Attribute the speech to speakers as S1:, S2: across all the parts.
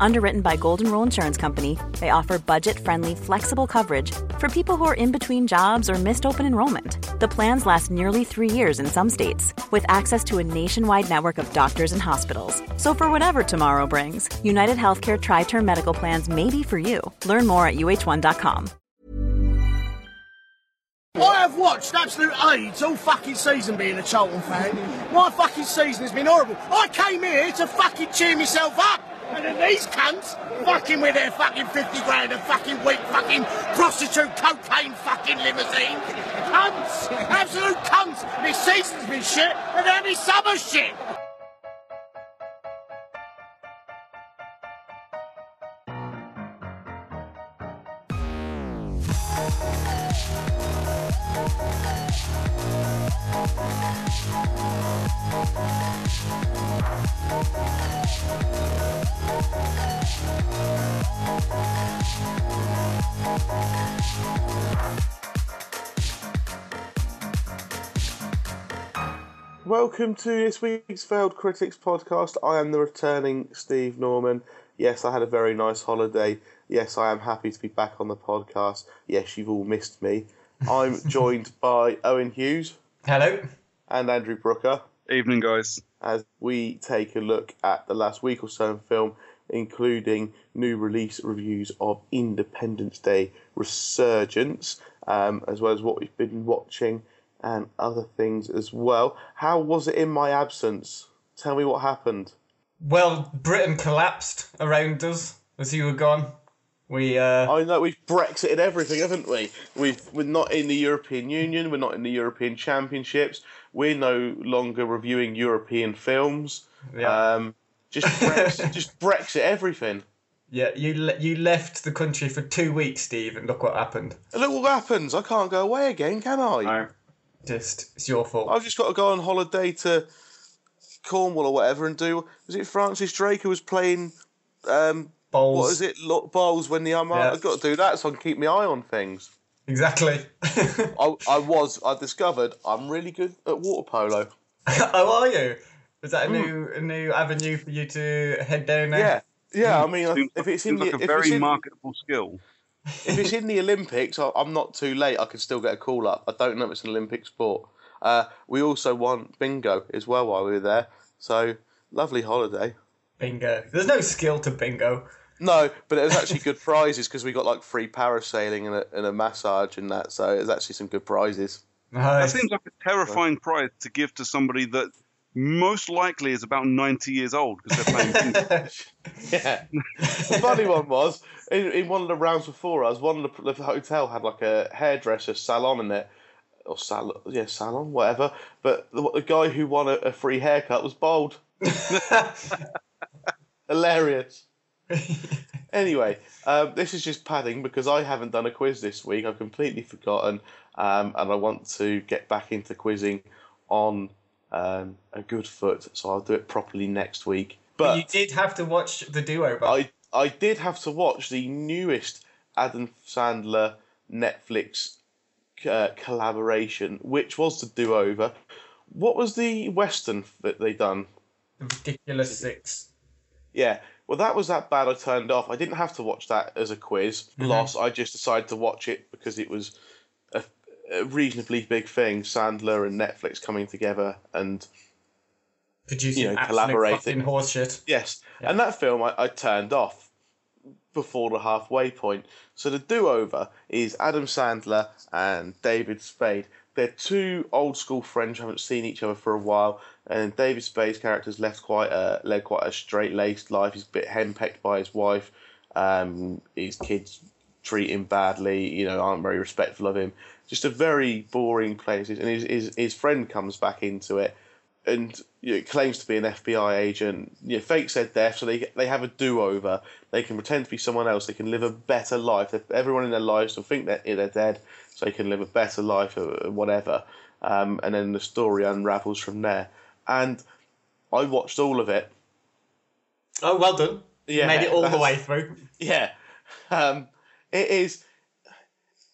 S1: Underwritten by Golden Rule Insurance Company, they offer budget friendly, flexible coverage for people who are in between jobs or missed open enrollment. The plans last nearly three years in some states, with access to a nationwide network of doctors and hospitals. So, for whatever tomorrow brings, United Healthcare Tri Term Medical Plans may be for you. Learn more at uhone.com.
S2: I have watched absolute AIDS all fucking season being a Charlton fan. My fucking season has been horrible. I came here to fucking cheer myself up. And then these cunts, fucking with their fucking 50 grand a fucking week fucking prostitute cocaine fucking limousine. Cunts! Absolute cunts! This season's been shit and every summer's shit!
S3: Welcome to this week's Failed Critics podcast. I am the returning Steve Norman. Yes, I had a very nice holiday. Yes, I am happy to be back on the podcast. Yes, you've all missed me. I'm joined by Owen Hughes
S4: Hello.
S3: and Andrew Brooker
S5: Evening, guys.
S3: as we take a look at the last week or so in film, including new release reviews of Independence Day Resurgence, um, as well as what we've been watching and other things as well. How was it in my absence? Tell me what happened.
S4: Well, Britain collapsed around us as you were gone. We uh,
S3: I know we've Brexited everything, haven't we? We've, we're not in the European Union. We're not in the European Championships. We're no longer reviewing European films.
S4: Yeah.
S3: Um, just Brexit, just Brexit everything.
S4: yeah, you le- you left the country for two weeks, Steve, and look what happened.
S3: And look what happens. I can't go away again, can I?
S5: No.
S4: Just it's your fault.
S3: I've just got to go on holiday to Cornwall or whatever and do. Was it Francis Drake who was playing? Um,
S4: Bowls.
S3: what is it? Lo- Bowls when the I'm
S4: Yeah.
S3: I've got to do that so I can keep my eye on things.
S4: Exactly.
S3: I, I was. I discovered I'm really good at water polo.
S4: How are you? Is that a new a new avenue for you to head down there?
S3: Yeah, yeah. I mean,
S5: Seems,
S3: if it's in
S5: seems
S3: the
S5: like a
S3: if it's
S5: very
S3: in,
S5: marketable skill.
S3: If it's in the Olympics, I, I'm not too late. I can still get a call up. I don't know if it's an Olympic sport. Uh, we also won bingo as well while we were there. So lovely holiday.
S4: Bingo. There's no skill to bingo.
S3: No, but it was actually good prizes because we got like free parasailing and a, and a massage and that. So it was actually some good prizes.
S5: That seems like a terrifying prize to give to somebody that most likely is about 90 years old because they're playing bingo.
S3: Yeah. the funny one was in, in one of the rounds before us, one of the, the hotel had like a hairdresser salon in it, or salon, yeah, salon, whatever. But the, the guy who won a, a free haircut was bald. Hilarious. Anyway, um, this is just padding because I haven't done a quiz this week. I've completely forgotten, um, and I want to get back into quizzing on um, a good foot. So I'll do it properly next week. But
S4: you did have to watch the duo, but
S3: I I did have to watch the newest Adam Sandler Netflix uh, collaboration, which was the Do Over. What was the western that they done?
S4: The ridiculous six.
S3: Yeah, well, that was that bad. I turned off. I didn't have to watch that as a quiz. Loss. I just decided to watch it because it was reasonably big thing. Sandler and Netflix coming together, and
S4: Producing
S3: You know, collaborating.
S4: fucking horse shit.
S3: Yes, and that film I, I turned off before the halfway point. So the do-over is Adam Sandler and David Spade. They're two old school friends who haven't seen each other for a while, and David Spade's character's left quite a led quite a straight laced life. He's a bit henpecked by his wife. Um, his kids treat him badly. You know, aren't very respectful of him. Just a very boring place. And his his, his friend comes back into it and you know, claims to be an FBI agent. You know, fakes their death, so they they have a do over. They can pretend to be someone else. They can live a better life. Everyone in their lives will think that they're dead, so they can live a better life or whatever. Um, and then the story unravels from there. And I watched all of it.
S4: Oh, well done.
S3: Yeah,
S4: Made it all the way through.
S3: Yeah, um, it is.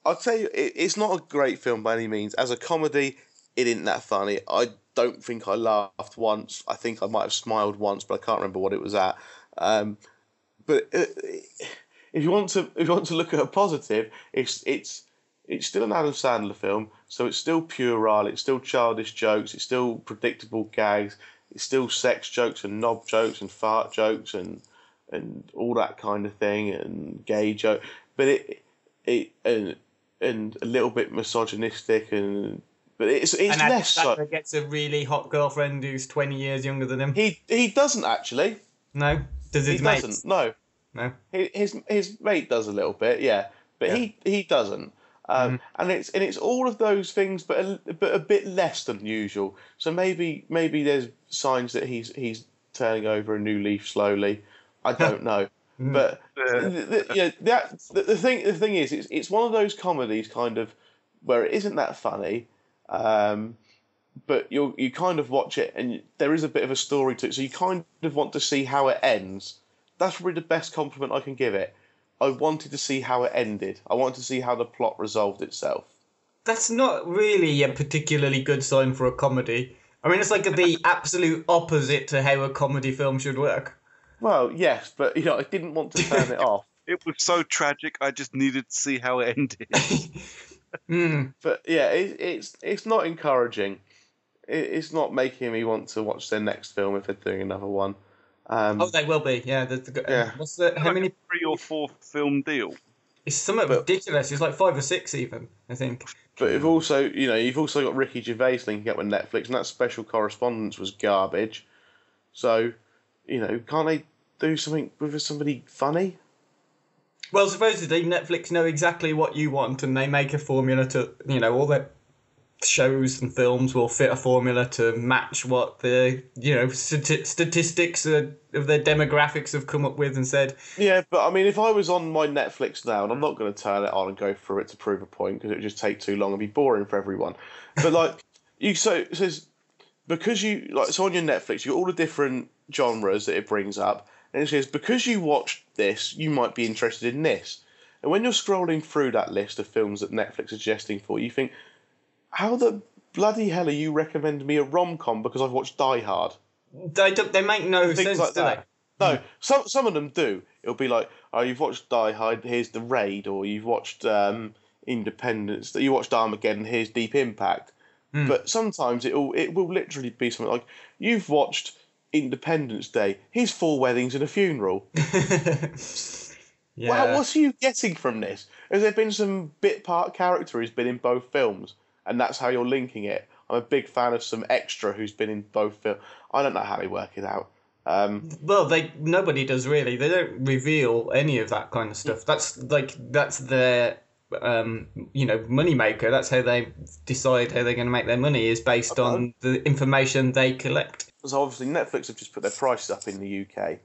S3: I'll tell you, it, it's not a great film by any means. As a comedy, it isn't that funny. I don't think I laughed once. I think I might have smiled once, but I can't remember what it was at. Um, but uh, if you want to, if you want to look at a positive, it's it's it's still an Adam Sandler film, so it's still puerile, it's still childish jokes, it's still predictable gags, it's still sex jokes and knob jokes and fart jokes and and all that kind of thing and gay joke, but it it and and a little bit misogynistic and but it's it's
S4: and
S3: less so.
S4: Gets a really hot girlfriend who's 20 years younger than him.
S3: He he doesn't actually.
S4: No? Does
S3: He
S4: his mates?
S3: doesn't. No.
S4: No?
S3: Hi- His his mate does a little bit, yeah, but
S4: Yeah.
S3: he he doesn't. Um, And it's and it's all of those things, but a, but a bit less than usual. So maybe maybe there's signs that he's he's turning over a new leaf slowly. I don't know, but the, the, yeah, that the, the thing the thing is, it's it's one of those comedies kind of where it isn't that funny. Um, but you you kind of watch it and there is a bit of a story to it, so you kind of want to see how it ends. That's probably the best compliment I can give it. I wanted to see how it ended. I wanted to see how the plot resolved itself.
S4: That's not really a particularly good sign for a comedy. I mean, it's like the absolute opposite to how a comedy film should work.
S3: Well, yes, but you know, I didn't want to turn it off.
S5: It was so tragic. I just needed to see how it ended.
S4: Hmm.
S3: But yeah, it, it's it's not encouraging. It, it's not making me want to watch their next film if they're doing another one. Um,
S4: Oh, they will be. Yeah. The, the,
S3: Yeah.
S4: What's the, how many?
S5: Three or four film deal.
S4: It's somewhat
S3: But-
S4: ridiculous. It's like five or six, even. I think.
S3: But you've also, you know, you've also got Ricky Gervais linking up with Netflix, and that special correspondents was garbage. So, you know, can't they do something with somebody funny?
S4: Well, supposedly Netflix know exactly what you want, and they make a formula to, you know, all their shows and films will fit a formula to match what the, you know, stati- statistics uh, of their demographics have come up with and said.
S3: Yeah, but I mean, if I was on my Netflix now, and I'm not going to turn it on and go through it to prove a point because it would just take too long and be boring for everyone. But like, you so says because you like so on your Netflix, you got all the different genres that it brings up, and it says because you watched this, you might be interested in this. And when you're scrolling through that list of films that Netflix is suggesting for you, you think, how the bloody hell are you recommending me a rom com because I've watched Die Hard?
S4: They, don't- they make no
S3: things
S4: sense,
S3: like
S4: do
S3: that. No, some some of them do. It'll be like, oh, you've watched Die Hard, here's The Raid, or you've watched um, Independence, you watched Armageddon, here's Deep Impact. But sometimes it'll it will literally be something like, you've watched Independence Day, here's four weddings and a funeral.
S4: yeah.
S3: Wow, what are you getting from this? Has there been some bit part character who's been in both films, and that's how you're linking it? I'm a big fan of some extra who's been in both films. I don't know how they work it out. Um,
S4: Well, they nobody does really. They don't reveal any of that kind of stuff. That's like that's their um, you know moneymaker. That's how they decide how they're going to make their money is based on the information they collect.
S3: So obviously Netflix have just put their prices up in the UK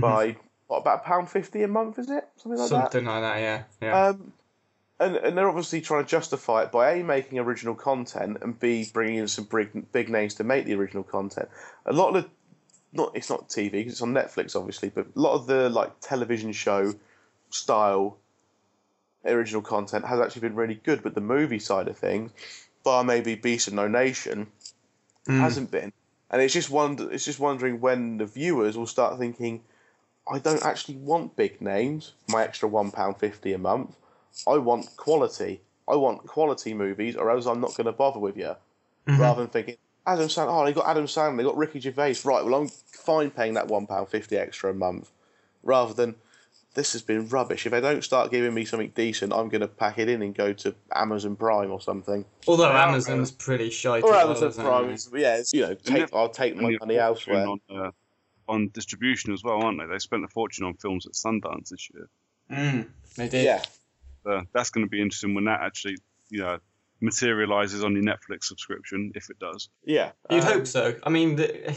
S3: by what about a pound fifty a month? Is it something like that?
S4: Something like that, yeah, yeah.
S3: Um, and and they're obviously trying to justify it by a making original content and b bringing in some big big names to make the original content. A lot of the not it's not TV because it's on Netflix obviously, but a lot of the like television show style original content has actually been really good. But the movie side of things, bar maybe Beast of No Nation, hasn't been. And it's just wonder it's just wondering when the viewers will start thinking, I don't actually want big names, my extra one pound fifty a month. I want quality. I want quality movies, or else I'm not going to bother with you. Mm-hmm. Rather than thinking, Adam Sandler, oh, they got Adam Sandler, they got Ricky Gervais, right? Well, I'm fine paying that one pound fifty extra a month. Rather than this has been rubbish. If they don't start giving me something decent, I'm going to pack it in and go to Amazon Prime or something.
S4: Although Amazon's pretty shite.
S3: Or
S4: as well,
S3: Amazon
S4: isn't
S3: Prime,
S4: it?
S3: is- yeah, it's, you know, take, I'll take my money elsewhere.
S5: On, uh, on distribution as well, aren't they? They spent a fortune on films at Sundance this year.
S4: Mm, they did.
S3: Yeah,
S5: So that's going to be interesting when that actually, you know, materializes on your Netflix subscription, if it does.
S3: yeah.
S4: You'd
S3: Um,
S4: hope so. I mean, the,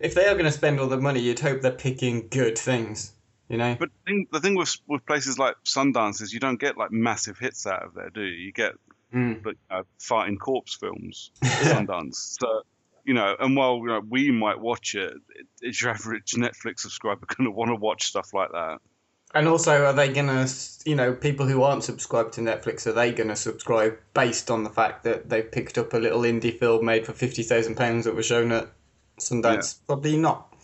S4: if they are going to spend all the money, you'd hope they're picking good things. You know.
S5: But the thing, the thing with with places like Sundance is you don't get like massive hits out of there, do you? You get
S4: Mm.
S5: like uh, fighting corpse films Sundance. So you know, and while you know, we might watch it, it, is your average Netflix subscriber going to want to watch stuff like that?
S4: And also, are they gonna, you know, people who aren't subscribed to Netflix, are they gonna subscribe based on the fact that they picked up a little indie film made for fifty thousand pounds that was shown at Sundance? Probably not.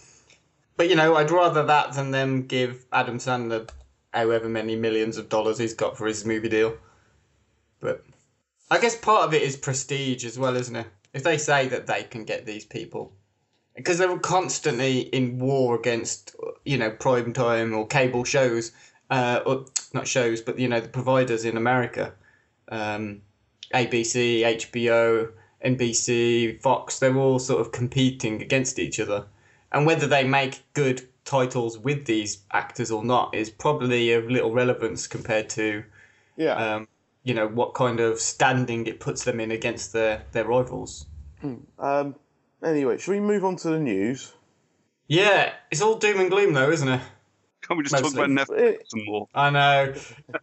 S4: But you know, I'd rather that than them give Adam Sandler however many millions of dollars he's got for his movie deal. But I guess part of it is prestige as well, isn't it? If they say that they can get these people, because they were constantly in war against, you know, prime time or cable shows, uh, or not shows, but you know, the providers in America, um, ABC, HBO, NBC, Fox. They're all sort of competing against each other, and whether they make good titles with these actors or not is probably of little relevance compared to
S3: Yeah.
S4: um, you know what kind of standing it puts them in against their their rivals.
S3: Um, anyway, should we move on to the news?
S4: Yeah, it's all doom and gloom though, isn't it?
S5: Can't we just talk about Netflix some more?
S4: I know.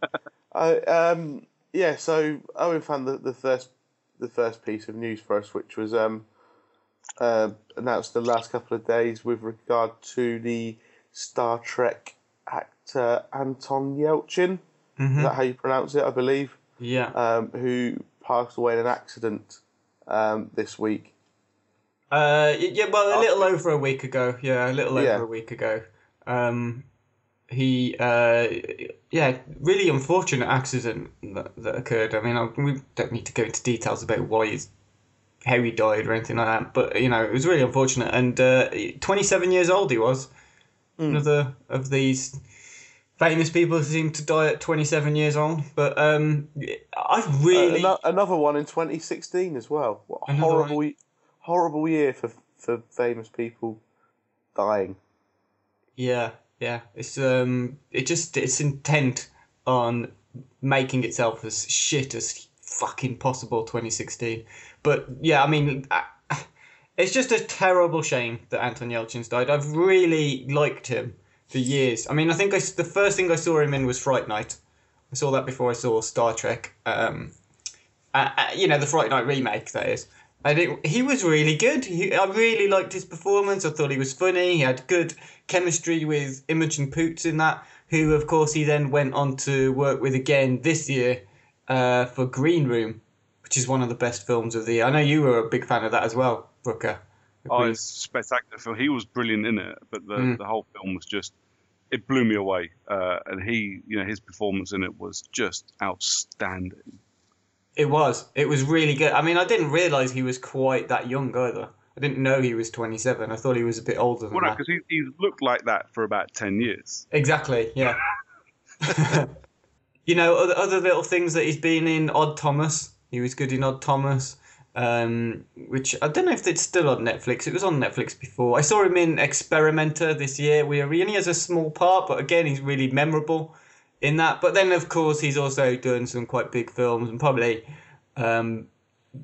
S3: I um yeah, so Owen found the, the first the first piece of news for us, which was um uh, announced the last couple of days with regard to the Star Trek actor Anton Yelchin. Is that how you pronounce it? I believe.
S4: Yeah.
S3: Um, who passed away in an accident um, this week.
S4: Uh, yeah, well, a little over a week ago. Yeah, a little over
S3: Yeah.
S4: a week ago. Um, he, uh, yeah, really unfortunate accident that, that occurred. I mean, I, we don't need to go into details about why he's, how he died or anything like that, but you know, it was really unfortunate. And uh, 27 years old he was. Another of these famous people who seem to die at 27 years old. But um, I really.
S3: Ano- another one in 2016 as well. What a horrible, horrible year for for famous people dying.
S4: Yeah, yeah. It's um, it just it's intent on making itself as shit as fucking possible. 2016, but yeah, I mean, it's just a terrible shame that Anton Yelchin's died. I've really liked him for years. I mean, I think I, the first thing I saw him in was Fright Night. I saw that before I saw Star Trek. Um, uh, you know, the Fright Night remake, that is. And it, he was really good. He, I really liked his performance. I thought he was funny. He had good chemistry with Imogen Poots in that, who, of course, he then went on to work with again this year uh, for Green Room, which is one of the best films of the year. I know you were a big fan of that as well, Brooker.
S5: Oh, it's spectacular film. He was brilliant in it, but the,
S4: Mm.
S5: the whole film was just it blew me away. Uh, and he, you know, his performance in it was just outstanding.
S4: It was. It was really good. I mean, I didn't realise he was quite that young either. I didn't know he was 27. I thought he was a bit older than that.
S5: Well, no,
S4: that.
S5: because he, he's looked like that for about ten years.
S4: Exactly, yeah. you know, other, other little things that he's been in, Odd Thomas. He was good in Odd Thomas, um, which I don't know if it's still on Netflix. It was on Netflix before. I saw him in Experimenter this year, where he only has a small part, but again, he's really memorable in that. But then, of course, he's also done some quite big films, and probably um,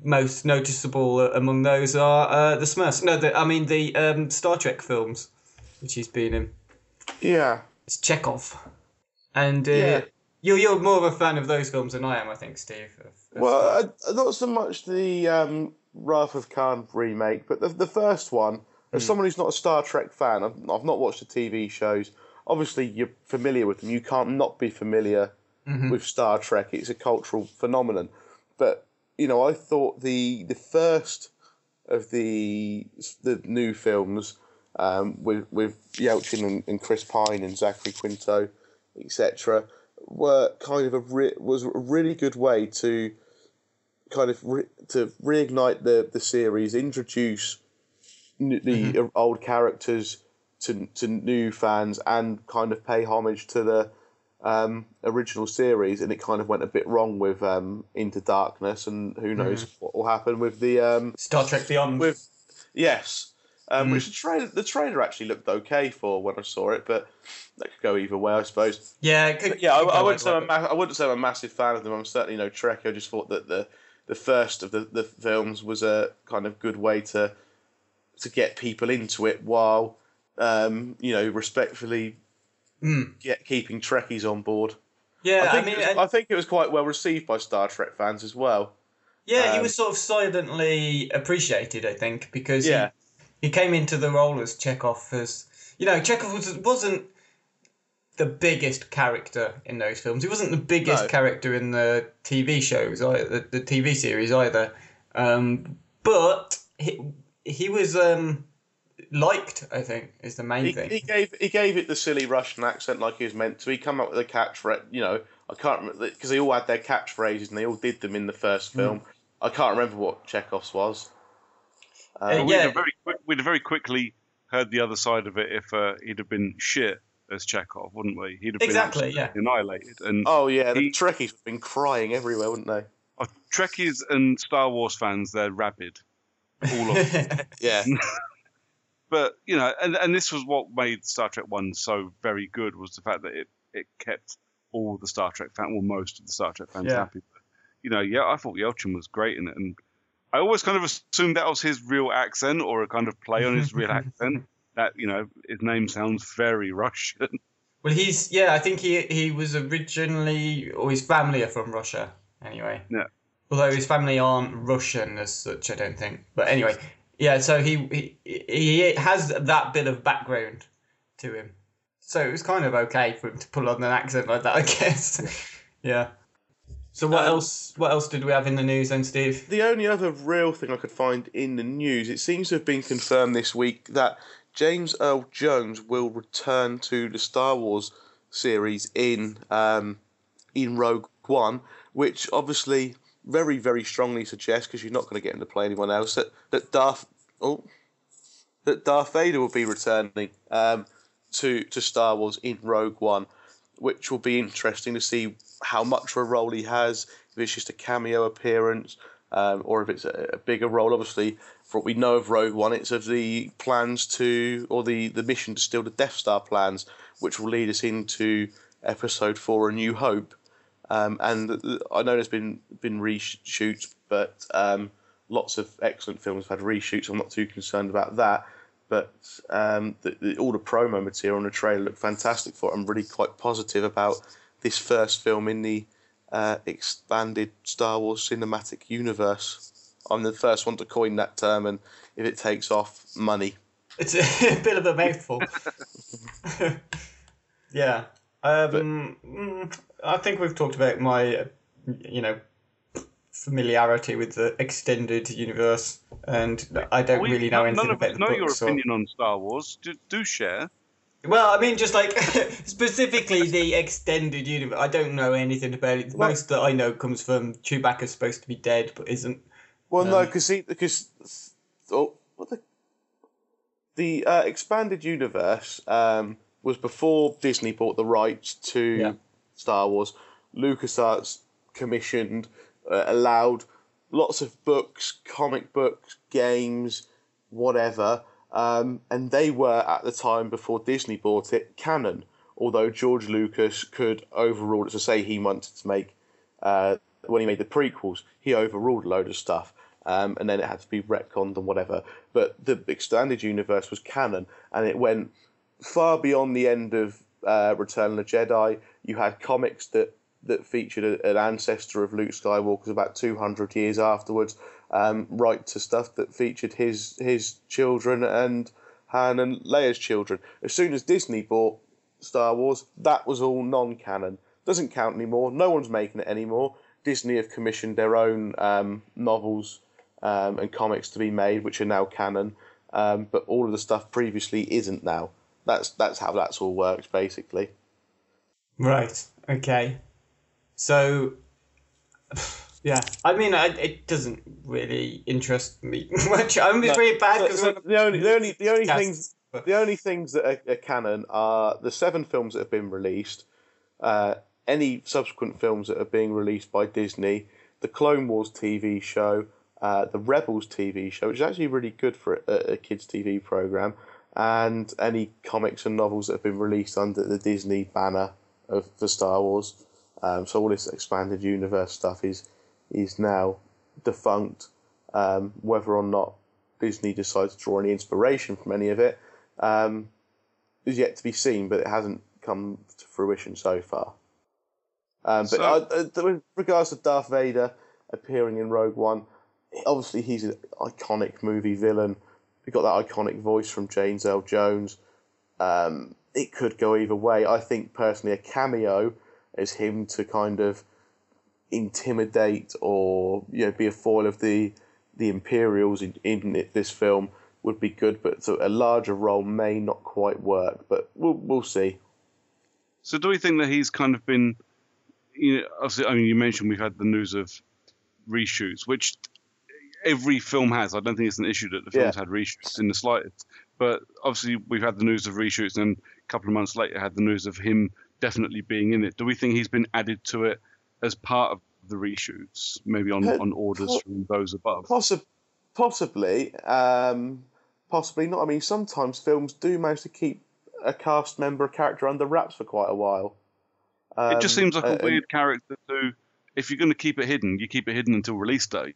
S4: most noticeable among those are uh, the Smurfs. No, the, I mean the um, Star Trek films, which he's been in.
S3: Yeah.
S4: It's Chekov. And uh,
S3: Yeah.
S4: You're, you're more of a fan of those films than I am, I think, Steve. of- of-
S3: Well, uh, not so much the um, Wrath of Khan remake, but the, the first one. As someone who's not a Star Trek fan, I've, I've not watched the TV shows. Obviously, you're familiar with them. You can't not be familiar with Star Trek. It's a cultural phenomenon. But you know, I thought the the first of the the new films um, with with Yelchin and, and Chris Pine and Zachary Quinto, etc., were kind of a re- was a really good way to kind of re- to reignite the the series, introduce n- the old characters to to new fans, and kind of pay homage to the um, original series. And it kind of went a bit wrong with um, Into Darkness, and who knows what will happen with the um,
S4: Star Trek Beyond.
S3: with yes, um, which the trailer the trailer actually looked okay for when I saw it, but that could go either way, I suppose.
S4: yeah, it could,
S3: Yeah, I, I wouldn't say I'm a ma- I wouldn't say I'm a massive fan of them. I'm certainly no Trek. I just thought that the the first of the, the films was a kind of good way to to get people into it while um, you know respectfully get keeping Trekkies on board.
S4: Yeah,
S3: I
S4: I,
S3: think,
S4: mean,
S3: it was, I think it was quite well received by Star Trek fans as well.
S4: yeah, he
S3: um,
S4: was sort of silently appreciated, I think, because he-
S3: Yeah.
S4: He, came into the role as Chekov as you know, Chekov was, wasn't the biggest character in those films. He wasn't the biggest
S3: No.
S4: character in the TV shows, the, the TV series either. Um, but he he was um, liked. I think is the main
S3: He,
S4: thing.
S3: he gave he gave it the silly Russian accent like he was meant to. He come up with a catchphrase. You know, I can't remember because they all had their catchphrases and they all did them in the first
S4: Hmm.
S3: film. I can't remember what Chekov's was.
S4: Uh,
S5: We'd,
S4: yeah.
S5: have very quick, we'd have very quickly heard the other side of it if uh, he'd have been shit as Chekov, wouldn't we? He'd have
S4: Exactly,
S5: been absolutely annihilated. And
S3: oh yeah, the
S5: He-
S3: Trekkies have been crying everywhere, wouldn't they?
S5: uh, Trekkies and Star Wars fans, they're rabid. All of them.
S3: Yeah,
S5: but you know, and and this was what made Star Trek One so very good was the fact that it it kept all the Star Trek fans, well, most of the Star Trek fans
S4: Yeah.
S5: happy. But, you know, yeah, I thought Yelchin was great in it, and I always kind of assumed that was his real accent or a kind of play on his real accent. That you know, his name sounds very Russian.
S4: well, he's yeah. I think he he was originally, or his family are from Russia anyway.
S5: Yeah.
S4: Although his family aren't Russian as such, I don't think. But anyway, yeah. So he he, he has that bit of background to him. So it was kind of okay for him to pull on an accent like that, I guess. yeah. So what
S3: Um,
S4: else? What else did we have in the news then, Steve?
S3: the only other real thing I could find in the news, it seems to have been confirmed this week that James Earl Jones will return to the Star Wars series in um, in Rogue One, which obviously very very strongly suggests because you're not going to get him to play anyone else that that Darth oh that Darth Vader will be returning um, to to Star Wars in Rogue One, which will be interesting to see how much of a role he has. If it's just a cameo appearance, um, or if it's a, a bigger role. Obviously, for what we know of Rogue One, it's of the plans to or the the mission to steal the Death Star plans, which will lead us into Episode Four: A New Hope. Um, and I know there's been been reshoots, but um, lots of excellent films have had reshoots. I'm not too concerned about that. But um, the, the, all the promo material and the trailer look fantastic for it. I'm really quite positive about this first film in the uh, expanded Star Wars cinematic universe. I'm the first one to coin that term, and if it takes off, money.
S4: It's a bit of a mouthful. yeah. Um, mm, I think we've talked about my, uh, you know, familiarity with the extended universe, and I don't
S5: We-
S4: really know
S5: none
S4: anything
S5: of
S4: about
S5: us
S4: the
S5: know your
S4: books. or-
S5: opinion on Star Wars. Do, do share.
S4: Well, I mean, just like specifically the extended universe. I don't know anything about it. The
S3: Well-
S4: most that I know comes from Chewbacca's supposed to be dead, but isn't.
S3: Well, no,
S4: Um,
S3: because because oh, what the the uh, expanded universe um, was before Disney bought the rights to
S4: Yeah.
S3: Star Wars. LucasArts commissioned, uh, allowed lots of books, comic books, games, whatever, um, and they were at the time before Disney bought it canon. Although George Lucas could overrule it to say he wanted to make uh, when he made the prequels, he overruled a load of stuff, um, and then it had to be retconned and whatever. But the expanded universe was canon, and it went far beyond the end of uh, Return of the Jedi. You had comics that that featured a, an ancestor of Luke Skywalker's about two hundred years afterwards, um, right to stuff that featured his his children and Han and Leia's children. As soon as Disney bought Star Wars, that was all non-canon. Doesn't count anymore. No one's making it anymore. Disney have commissioned their own um, novels um, and comics to be made, which are now canon. Um, but all of the stuff previously isn't now. That's that's how that's all works basically.
S4: Right. Okay. So, yeah. I mean, I, it doesn't really interest me much. I'm
S3: No,
S4: really bad because
S3: so the only the only the only
S4: Cast,
S3: things
S4: but-
S3: the only things that are, are canon are the seven films that have been released, uh, any subsequent films that are being released by Disney, the Clone Wars TV show, uh, the Rebels TV show, which is actually really good for a, a kids TV program, and any comics and novels that have been released under the Disney banner of the Star Wars. Um, so all this expanded universe stuff is is now defunct. Um, whether or not Disney decides to draw any inspiration from any of it um, is yet to be seen, but it hasn't come to fruition so far. Um, but
S5: So-
S3: uh, with regards to Darth Vader appearing in Rogue One, obviously he's an iconic movie villain. We got that iconic voice from James Earl Jones. Um, it could go either way. I think personally, a cameo as him to kind of intimidate or you know be a foil of the the Imperials in, in this film would be good, but so a larger role may not quite work. But we'll we'll see.
S5: So do we think that he's kind of been, you know, obviously, I mean, you mentioned we've had the news of reshoots, which every film has. I don't think it's an issue that the film's
S3: Yeah.
S5: had reshoots in the slightest. But obviously, we've had the news of reshoots, and a couple of months later, had the news of him definitely being in it. Do we think he's been added to it as part of the reshoots, maybe on,
S3: Uh,
S5: on orders
S3: po-
S5: from those above?
S3: Possi- possibly, um, possibly not. I mean, sometimes films do manage to keep a cast member, a character under wraps for quite a while.
S5: it just
S3: Um,
S5: seems like a
S3: uh,
S5: weird character to. If you're going to keep it hidden, you keep it hidden until release date.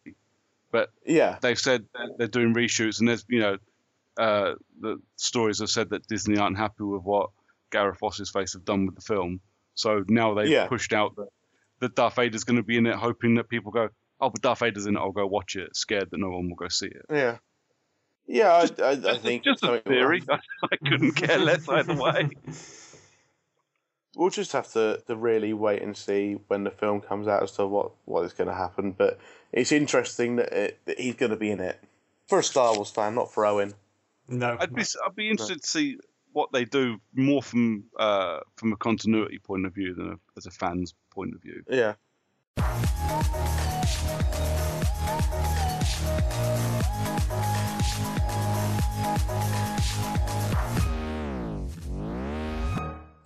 S5: But
S3: Yeah,
S5: they've said that they're doing reshoots, and there's you know, uh, the stories have said that Disney aren't happy with what Gareth Foss's face have done with the film. So now they've
S3: Yeah.
S5: pushed out that, that Darth Vader's going to be in it, hoping that people go, "Oh, but Darth Vader's in it. I'll go watch it." Scared that no one will go see it.
S3: yeah, yeah. I, I, I think
S5: just a theory.
S3: happen.
S5: I couldn't care less either way.
S3: We'll just have to, to really wait and see when the film comes out as to what, what is going to happen. But it's interesting that, it, that he's going to be in it. For a Star Wars fan, not for Owen.
S4: No.
S5: I'd be I'd be interested to see what they do more from uh, from a continuity point of view than a, as a fan's point of view.
S3: Yeah.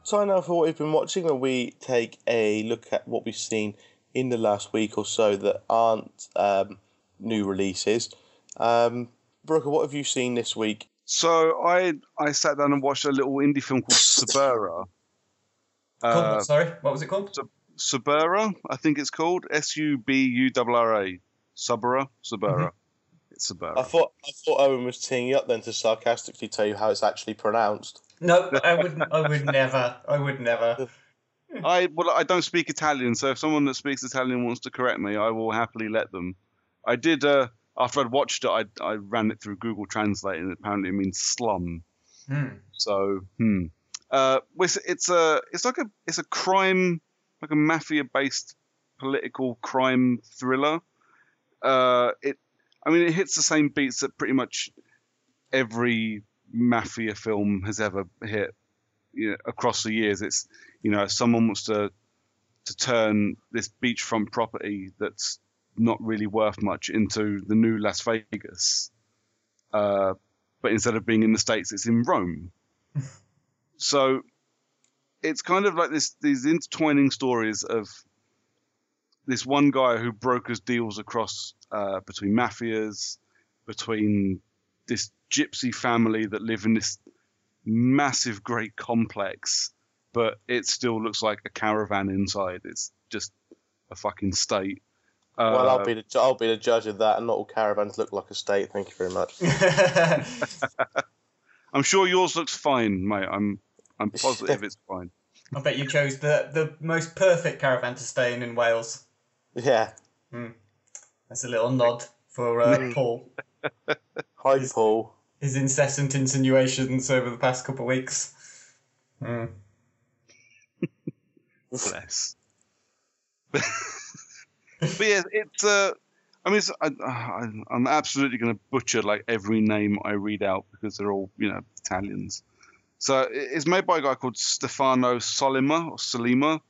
S3: Time now for what we've been watching, where we take a look at what we've seen in the last week or so that aren't um, new releases. Um, Brooker, what have you seen this week?
S5: So I I sat down and watched a little indie film called
S4: Suburra.
S5: Uh,
S4: what, sorry, what was it called?
S5: Suburra, I think it's called S U B U R R A. Suburra, Suburra. It's
S3: I thought I thought Owen was teeing you up then to sarcastically tell you how it's actually pronounced.
S4: No, I would. I would never. I would never.
S5: I well I don't speak Italian, so if someone that speaks Italian wants to correct me, I will happily let them. I did uh, after I'd watched it, I I ran it through Google Translate, and apparently it means slum.
S4: Hmm.
S5: So, hmm. Uh, it's, it's a it's like a it's a crime like a mafia based political crime thriller. Uh, it I mean it hits the same beats that pretty much every mafia film has ever hit you know, across the years. It's you know someone wants to to turn this beachfront property that's not really worth much into the new Las Vegas. Uh, but instead of being in the states, it's in Rome. so it's kind of like this these intertwining stories of this one guy who brokers deals across uh, between mafias, between this gypsy family that live in this massive, great complex, but it still looks like a caravan inside. It's just a fucking state. Uh,
S3: well, I'll be the I'll be the judge of that, and not all caravans look like a state. Thank you very much.
S5: I'm sure yours looks fine, mate. I'm I'm positive it's fine.
S4: I bet you chose the the most perfect caravan to stay in in Wales.
S3: Yeah.
S4: That's a little nod for uh, Paul.
S3: Hi, Paul.
S4: His incessant insinuations over the past couple of weeks. Hmm.
S5: Bless. But yeah, it's uh, I mean, I, I'm absolutely going to butcher like every name I read out because they're all you know Italians. So it's made by a guy called Stefano Sollima or Sollima.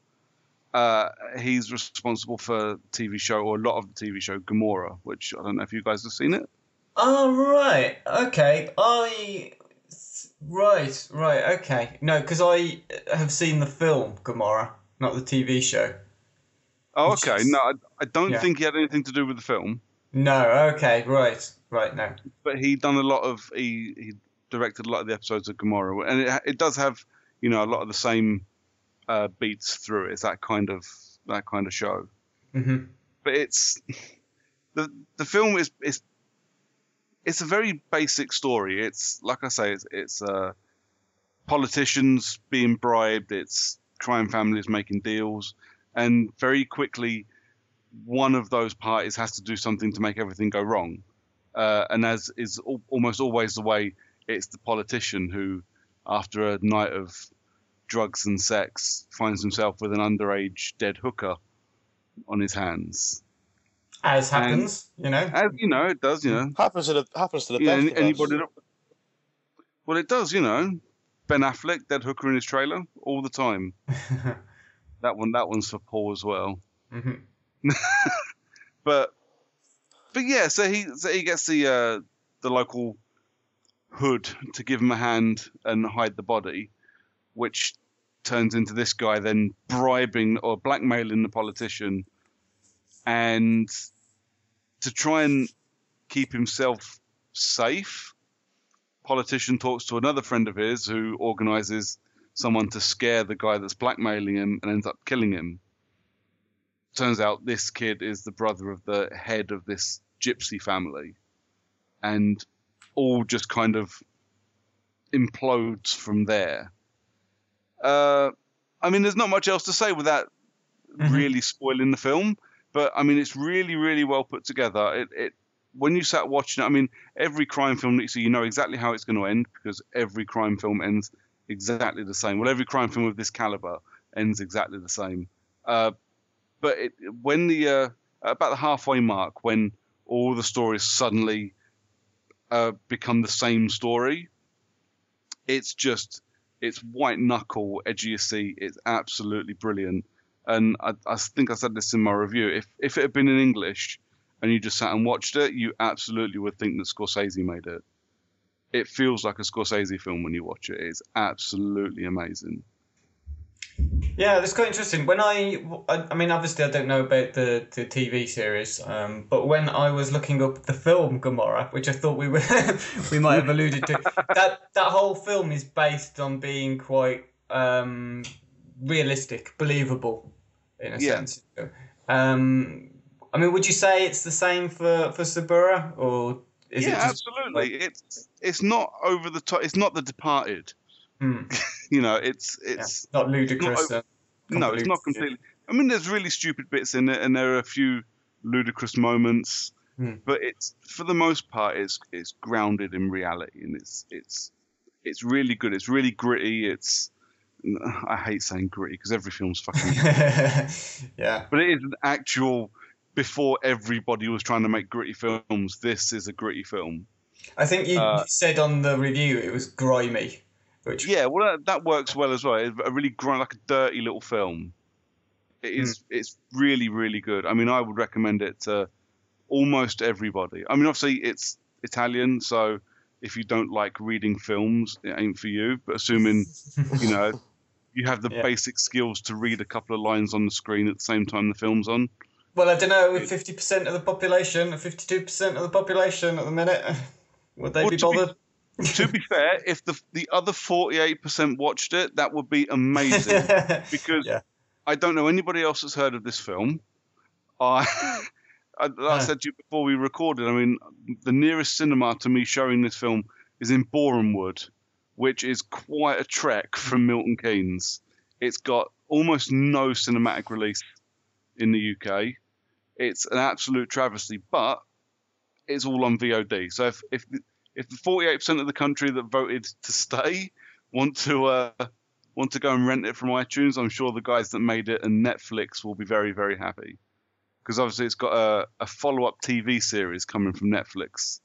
S5: Uh, he's responsible for TV show or a lot of the TV show Gomorrah, which I don't know if you guys have seen it.
S4: Oh right, okay. I right, right, okay. No, because I have seen the film Gomorrah, not the TV show.
S5: Oh, okay. No, I, I don't
S4: Yeah.
S5: think he had anything to do with the film.
S4: No, okay, right, right. No,
S5: but he done a lot of he he directed a lot of the episodes of Gomorrah, and it it does have you know a lot of the same uh, beats through it. It's that kind of that kind of show,
S4: hmm
S5: but it's the the film is is it's a very basic story. It's like I say, it's it's uh, politicians being bribed. It's crime families making deals, and very quickly, one of those parties has to do something to make everything go wrong. Uh, and as is al- almost always the way, it's the politician who after a night of drugs and sex, finds himself with an underage dead hooker on his hands.
S4: As happens, you know.
S5: As you know, it does. You know,
S3: Happens to the happens to the
S5: Yeah,
S3: best
S5: any-
S3: of us.
S5: anybody. that- Well, it does. You know, Ben Affleck, dead hooker in his trailer, all the time. that one, that one's for Paul as well.
S4: Mhm.
S5: But, but yeah, so he so he gets the uh, the local hood to give him a hand and hide the body, which turns into this guy then bribing or blackmailing the politician, and to try and keep himself safe. Politician talks to another friend of his who organizes someone to scare the guy that's blackmailing him and ends up killing him. Turns out this kid is the brother of the head of this gypsy family, and all just kind of implodes from there. Uh, I mean, there's not much else to say without
S4: Mhm.
S5: really spoiling the film, but I mean, it's really, really well put together. It, it when you sat watching it, I mean, every crime film that you see, you know exactly how it's going to end because every crime film ends exactly the same. Well, every crime film of this caliber ends exactly the same. Uh, but it, when the uh, about the halfway mark, when all the stories suddenly uh, become the same story, it's just it's white knuckle, edgy of. It's absolutely brilliant. And I, I think I said this in my review. If if it had been in English and you just sat and watched it, you absolutely would think that Scorsese made it. It feels like a Scorsese film when you watch it. It's absolutely amazing.
S4: Yeah, that's quite interesting. When I, I, I mean, obviously, I don't know about the, the TV series, um, but when I was looking up the film Gomorrah, which I thought we were, we might have alluded to, that that whole film is based on being quite um, realistic, believable, in a
S5: Yeah.
S4: sense. Um, I mean, would you say it's the same for for Suburra, or is
S5: yeah,
S4: it just
S5: absolutely. It's it's not over the top. It's not The Departed.
S4: Hmm,
S5: You know, it's
S4: yeah,
S5: it's
S4: not ludicrous?
S5: not-
S4: uh,
S5: no, it's not completely. I mean, there's really stupid bits in it, and there are a few ludicrous moments,
S4: Hmm.
S5: but it's for the most part, it's it's grounded in reality, and it's it's it's really good. It's really gritty. It's I hate saying gritty because every film's fucking,
S4: yeah.
S5: but it is an actual. Before everybody was trying to make gritty films, this is a gritty film.
S4: I think you
S5: Uh,
S4: said on the review it was grimy, which
S5: Yeah, well, that, that works well as well. It's a really grind, like a dirty little film. It is. It's really, really good. I mean, I would recommend it to almost everybody. I mean, obviously, it's Italian, so if you don't like reading films, it ain't for you. But assuming you know you have the
S4: Yeah.
S5: basic skills to read a couple of lines on the screen at the same time the film's on.
S4: well, I don't know, with fifty percent of the population, fifty-two percent of the population at the minute, would they
S5: Well,
S4: be
S5: to be-
S4: bothered?
S5: to be fair, if the the other forty eight percent watched it, that would be amazing. because
S4: Yeah.
S5: I don't know anybody else that's heard of this film. I, I, like I said to you before we recorded, I mean, the nearest cinema to me showing this film is in Borehamwood, which is quite a trek from Milton Keynes. It's got almost no cinematic release in the UK. It's an absolute travesty, but it's all on VOD. So if if if the 48% of the country that voted to stay want to uh, want to go and rent it from iTunes, I'm sure the guys that made it and Netflix will be very, very happy. Because obviously it's got a, a follow up TV series coming from Netflix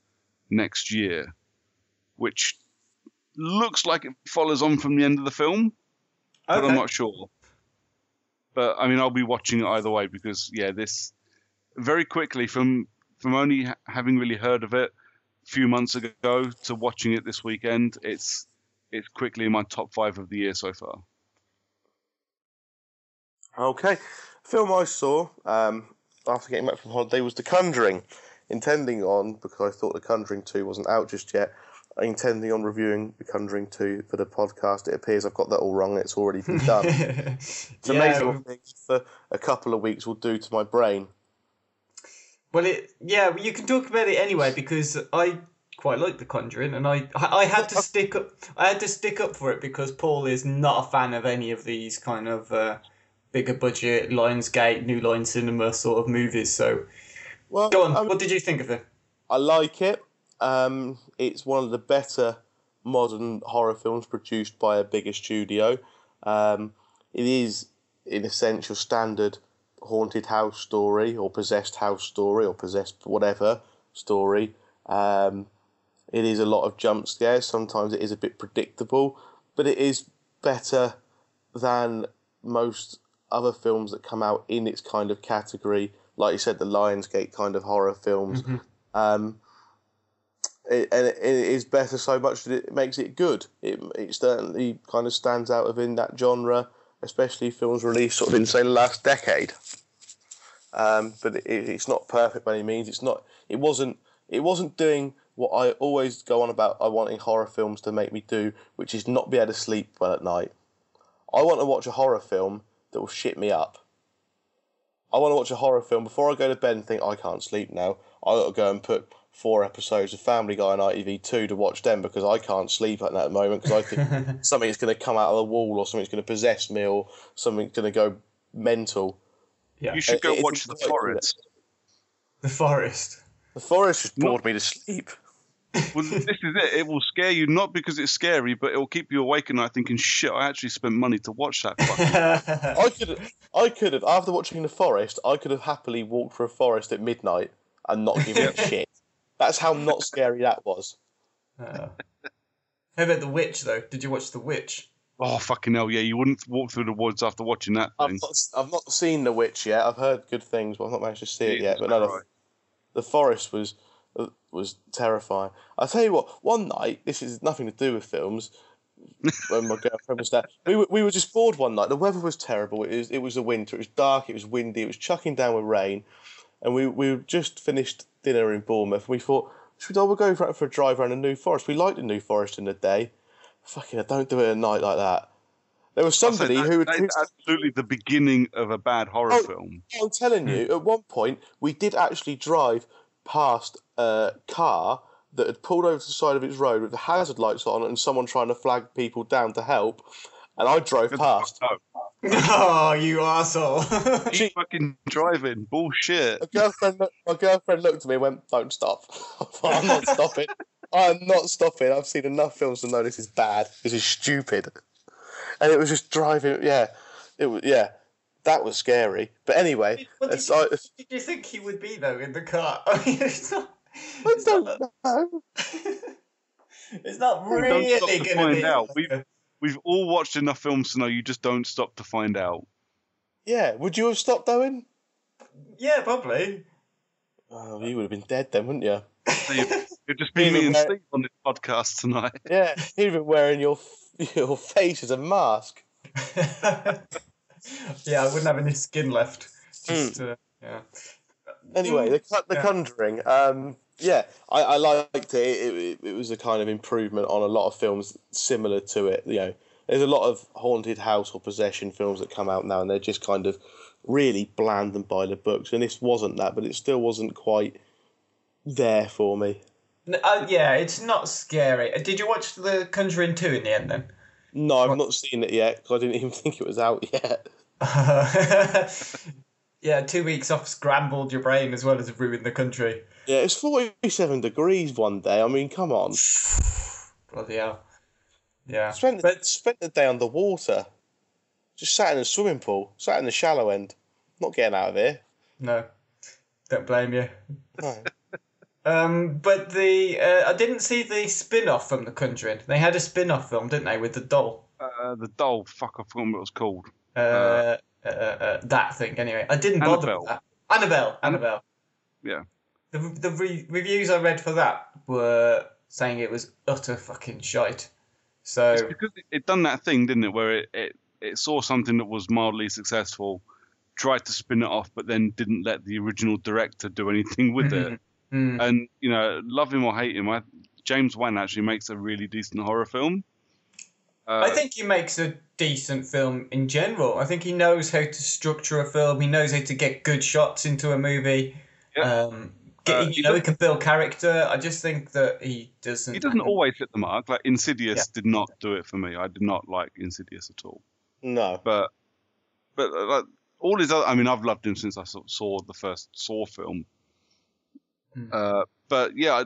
S5: next year, which looks like it follows on from the end of the film, but I'm not sure. But I mean, I'll be watching it either way because yeah, this very quickly from from only having really heard of it a few months ago to watching it this weekend, it's it's quickly in my top five of the year so far.
S3: Okay. Film I saw um, after getting back from holiday was The Conjuring. Intending on, because I thought The Conjuring 2 wasn't out just yet, intending on reviewing The Conjuring 2 for the podcast. It appears I've got that all wrong. It's already been done. It's
S4: yeah,
S3: amazing what things for a couple of weeks will do to my brain.
S4: Well, it yeah, you can talk about it anyway because I quite like The Conjuring, and I I had to stick up I had to stick up for it because Paul is not a fan of any of these kind of uh, bigger budget Lionsgate, New Line Cinema sort of movies. So
S3: Well,
S4: go on,
S3: um,
S4: what did you think of it?
S3: I like it. Um, it's one of the better modern horror films produced by a bigger studio. Um, it is, in essential, standard haunted house story or possessed house story or possessed whatever story. Um, it is a lot of jump scares. Sometimes it is a bit predictable, but it is better than most other films that come out in its kind of category. Like you said, the Lionsgate kind of horror films. Um, it, and it, it is better so much that it makes it good. It, it certainly kind of stands out within that genre, especially films released sort of in say the last decade. Um, but it, it's not perfect by any means. It's not. It wasn't. It wasn't doing what I always go on about. I wanting horror films to make me do, which is not be able to sleep well at night. I want to watch a horror film that will shit me up. I want to watch a horror film before I go to bed and think I can't sleep now. I got to go and put four episodes of Family Guy on ITV2 to watch them because I can't sleep at that moment because I think something's going to come out of the wall or something's going to possess me or something's going to go mental.
S4: Yeah.
S5: You should go
S3: It- it
S5: watch The Forest.
S4: The Forest.
S3: The forest just bored me to sleep.
S5: Well, this is it. It will scare you not because it's scary, but it will keep you awake at night thinking, "Shit, I actually spent money to watch that."
S3: I could have, I could have, after watching The Forest, I could have happily walked through a forest at midnight and not given a shit. That's how not scary that was.
S4: Uh, how about The Witch, though? Did you watch The Witch?
S5: oh fucking hell, yeah! You wouldn't walk through the woods after watching that
S3: I've
S5: thing.
S3: not, I've not seen The Witch yet. I've heard good things, but I've not managed to see it
S5: Jesus
S3: yet. But no, the, the forest was was terrifying. I'll tell you what. One night, this is nothing to do with films. when my girlfriend was there, we were, we were just bored one night. The weather was terrible. It was it was a winter. It was dark. It was windy. It was chucking down with rain, and we we just finished dinner in Bournemouth. We thought, should we, we'll go for, for a drive around the New Forest. We liked the New Forest in the day. Fucking, hell, don't do it at night like that. There was somebody
S5: that-
S3: who,
S5: is absolutely the beginning of a bad horror
S3: Oh.
S5: film.
S3: I'm telling you, hmm. at one point we did actually drive past a car that had pulled over to the side of its road with the hazard lights on and someone trying to flag people down to help. And I drove past.
S5: Oh,
S4: Oh, you arsehole.
S5: keep fucking driving, bullshit.
S3: My girlfriend, my girlfriend looked at me and went, "Don't stop." I thought, I'm not stopping. I'm not stopping. I've seen enough films to know this is bad. This is stupid. And it was just driving. Yeah, it was. Yeah, that was scary. But anyway,
S4: what did
S3: it's,
S4: you,
S3: I,
S4: what did you think he would be, though, in the car? I mean, it's not,
S3: I don't know.
S4: it's not really
S5: don't stop to
S4: going to be.
S5: out. We- We've all watched enough films to know you just don't stop to find out.
S3: Yeah, would you have stopped, Owen?
S4: Yeah, probably.
S3: Oh, you would have been dead then, wouldn't you?
S5: So you- It'd just be me and
S3: Where-
S5: Steve on this podcast tonight.
S3: Yeah, you'd have been wearing your your face as a mask.
S4: yeah, I wouldn't have any skin left. Just, uh, yeah.
S3: Anyway, the Con- the
S4: Yeah.
S3: Conjuring. Um, yeah, I, I liked it. It, it. it was a kind of improvement on a lot of films similar to it. You know, there's a lot of haunted house or possession films that come out now, and they're just kind of really bland and by the books. And this wasn't that, but it still wasn't quite there for me.
S4: Uh, yeah, it's not scary. Uh, Did you watch The Conjuring 2 in the end then?
S3: No, I've not seen it yet because I didn't even think it was out yet.
S4: yeah, two weeks off scrambled your brain as well as ruined the country.
S3: Yeah, it's 47 degrees one day. I mean, come on.
S4: Bloody hell. Yeah.
S3: Spent
S4: But
S3: spent the day underwater. Just sat in a swimming pool, sat in the shallow end. Not getting out of here.
S4: no, don't blame you.
S3: No.
S4: Um, but the uh, I didn't see the spin-off from The Conjuring. They had a spin-off film, didn't they, with the doll?
S5: Uh, the doll, fuck, I forgot what it was called.
S4: Uh, uh, uh, uh, that thing. Anyway, I didn't bother
S5: Annabelle.
S4: with that. Annabelle. Annabelle.
S5: Yeah.
S4: The the re- reviews I read for that were saying it was utter fucking shite. So
S5: It's because it, it done that thing, didn't it, where it, it, it saw something that was mildly successful, tried to spin it off, but then didn't let the original director do anything with it.
S4: Mm.
S5: And, you know, love him or hate him, I, James Wan actually makes a really decent horror film. Uh,
S4: I think he makes a decent film in general. I think he knows how to structure a film. He knows how to get good shots into a movie.
S5: Yeah.
S4: Um, get,
S5: Uh,
S4: you
S5: he
S4: know, he can build character. I just think that he doesn't.
S5: he doesn't always hit the mark. Like, Insidious did not do it for me. I did not like Insidious at all.
S3: No.
S5: but but uh, like all his other, I mean, I've loved him since I saw, saw the first Saw film.
S4: Hmm.
S5: Uh, but yeah,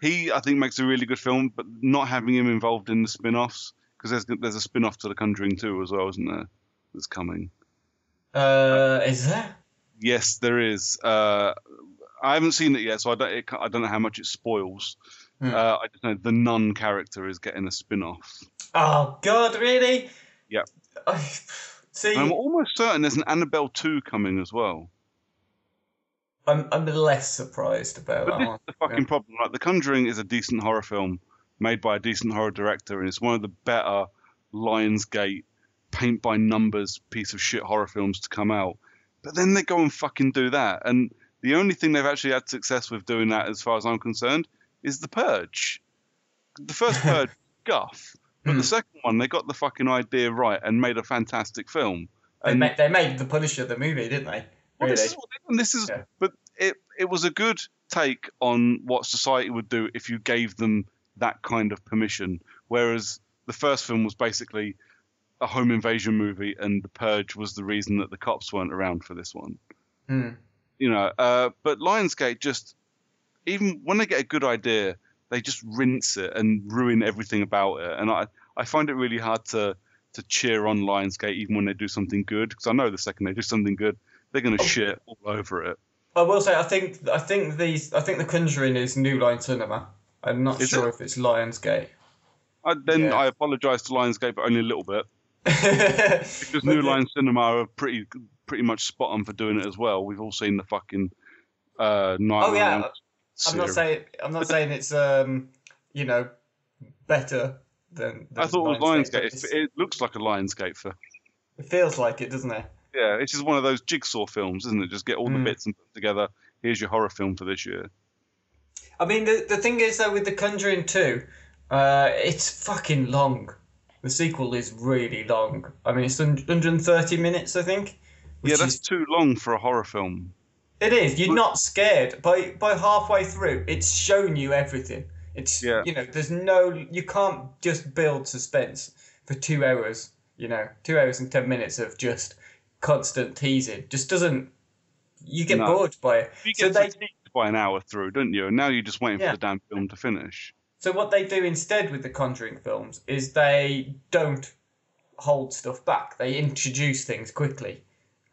S5: he I think makes a really good film, but not having him involved in the spin-offs because there's there's a spin-off to The Conjuring 2 as well, isn't there? That's coming.
S4: Uh, is there?
S5: Yes, there is. Uh, I haven't seen it yet, so I don't. It, I don't know how much it spoils.
S4: Hmm.
S5: Uh, I just know the nun character is getting a spin-off.
S4: Oh God, really?
S5: Yep.
S4: I see.
S5: I'm almost certain there's an Annabelle 2 coming as well.
S4: I'm I'm less surprised about
S5: But
S4: that
S5: this
S4: one.
S5: is the fucking problem. Like, The Conjuring is a decent horror film made by a decent horror director, and it's one of the better Lionsgate paint by numbers piece of shit horror films to come out. But then they go and fucking do that, and the only thing they've actually had success with doing that, as far as I'm concerned, is The Purge. The first Purge, guff, but
S4: Hmm.
S5: the second one, they got the fucking idea right and made a fantastic film.
S4: They made, they made the Punisher the movie, didn't they?
S5: Well,
S4: Really?
S5: this is this is,
S4: Yeah.
S5: but it it was a good take on what society would do if you gave them that kind of permission. Whereas the first film was basically a home invasion movie, and the Purge was the reason that the cops weren't around for this one.
S4: Hmm.
S5: You know, uh, but Lionsgate just even when they get a good idea, they just rinse it and ruin everything about it. And I I find it really hard to to cheer on Lionsgate even when they do something good because I know the second they do something good, they're going to
S4: Oh.
S5: shit all over it.
S4: I will say, I think I think these I think the Conjuring is New Line Cinema. I'm not
S5: Is
S4: sure
S5: it?
S4: if it's Lionsgate.
S5: I, then
S4: Yeah.
S5: I apologise to Lionsgate, but only a little bit because New Line Cinema are pretty pretty much spot on for doing it as well. We've all seen the fucking uh, Night.
S4: Oh yeah, I'm not saying I'm not saying it's um you know better than. than
S5: I thought it was Lionsgate. It, looks like a Lionsgate film.
S4: It feels like it, doesn't it?
S5: Yeah, it's just one of those jigsaw films, isn't it? Just get all the
S4: Mm.
S5: bits and put together. Here's your horror film for this year.
S4: I mean, the the thing is though with the Conjuring two, uh, it's fucking long. The sequel is really long. I mean, it's 130 minutes, I think.
S5: yeah, that's
S4: is-
S5: too long for a horror film.
S4: It is. You're not scared by by halfway through. It's shown you everything. It's
S5: Yeah.
S4: you know. There's no. You can't just build suspense for two hours. You know, two hours and ten minutes of just constant teasing. Just doesn't. You get
S5: No.
S4: bored by it.
S5: You
S4: So they.
S5: By an hour through, don't you? And now you're just waiting
S4: Yeah.
S5: for the damn film to finish.
S4: So what they do instead with the Conjuring films is they don't hold stuff back. They introduce things quickly.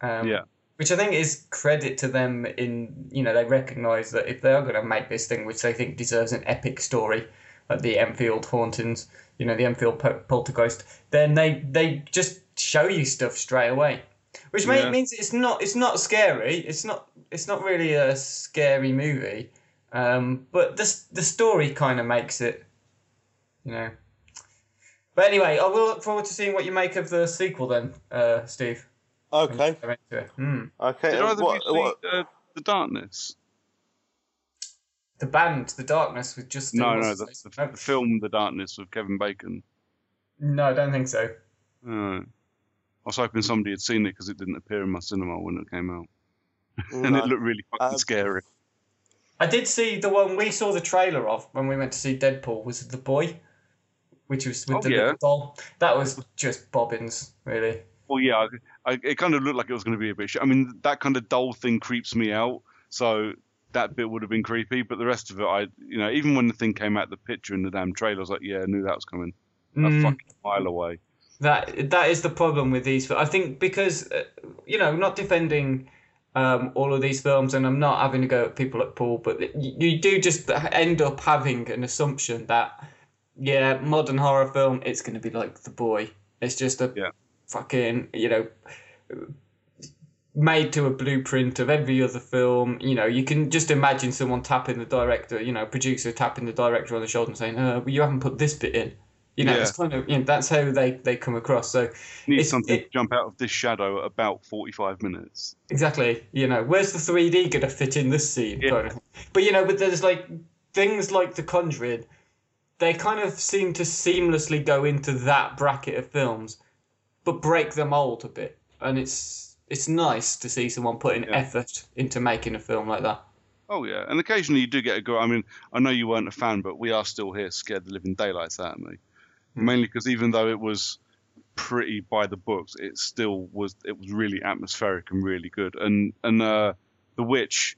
S4: Um,
S5: Yeah.
S4: Which I think is credit to them in you know they recognise that if they are going to make this thing, which they think deserves an epic story, like the Enfield hauntings, you know the Enfield poltergeist, then they they just show you stuff straight away, which
S5: Yeah.
S4: means it's not it's not scary. It's not it's not really a scary movie, um, but the the story kind of makes it, you know. But anyway, I will look forward to seeing what you make of the sequel then, uh, Steve.
S3: Okay.
S4: Hmm.
S3: Okay.
S5: Did
S3: and
S5: either
S3: what,
S5: of you
S3: what,
S5: see uh, The Darkness?
S4: The band, The Darkness, with just
S5: No, no, the, the,
S4: no,
S5: the film The Darkness with Kevin Bacon.
S4: no, I don't think so.
S5: Uh, I was hoping somebody had seen it because it didn't appear in my cinema when it came out, and it looked really fucking
S3: Uh,
S5: scary.
S4: I did see the one we saw the trailer of when we went to see Deadpool was The Boy, which was with
S5: Oh,
S4: the
S5: yeah.
S4: little doll. That was just bobbins, really.
S5: Well, yeah, I, I, it kind of looked like it was going to be a bit. Sh- I mean, that kind of doll thing creeps me out, so that bit would have been creepy. But the rest of it, I, you know, even when the thing came out, the picture in the damn trailer, I was like, yeah, I knew that was coming a
S4: Mm.
S5: fucking mile away.
S4: That that is the problem with these. I think because uh, you know, not defending um, all of these films, and I'm not having to go at people at Paul, but you, you do just end up having an assumption that yeah, modern horror film, it's going to be like The Boy. It's just a
S5: Yeah.
S4: fucking you know made to a blueprint of every other film. You know, you can just imagine someone tapping the director, you know, producer tapping the director on the shoulder and saying, "Uh, well, you haven't put this bit in." You know,
S5: Yeah.
S4: it's kind of you know that's how they they come across. So
S5: Need
S4: It's-
S5: something
S4: it-
S5: to jump out of this shadow at about forty-five minutes.
S4: exactly, you know, where's the 3D gonna fit in this scene?
S5: Yeah.
S4: Kind of. But you know, but there's like things like The Conjuring. They kind of seem to seamlessly go into that bracket of films, but break the mold a bit, and it's it's nice to see someone putting
S5: Yeah.
S4: effort into making a film like that.
S5: Oh yeah, and occasionally you do get a go. I mean, I know you weren't a fan, but we are still here, scared the living daylights out of me.
S4: Hmm.
S5: Mainly because even though it was pretty by the books, it still was. It was really atmospheric and really good. And and uh, the witch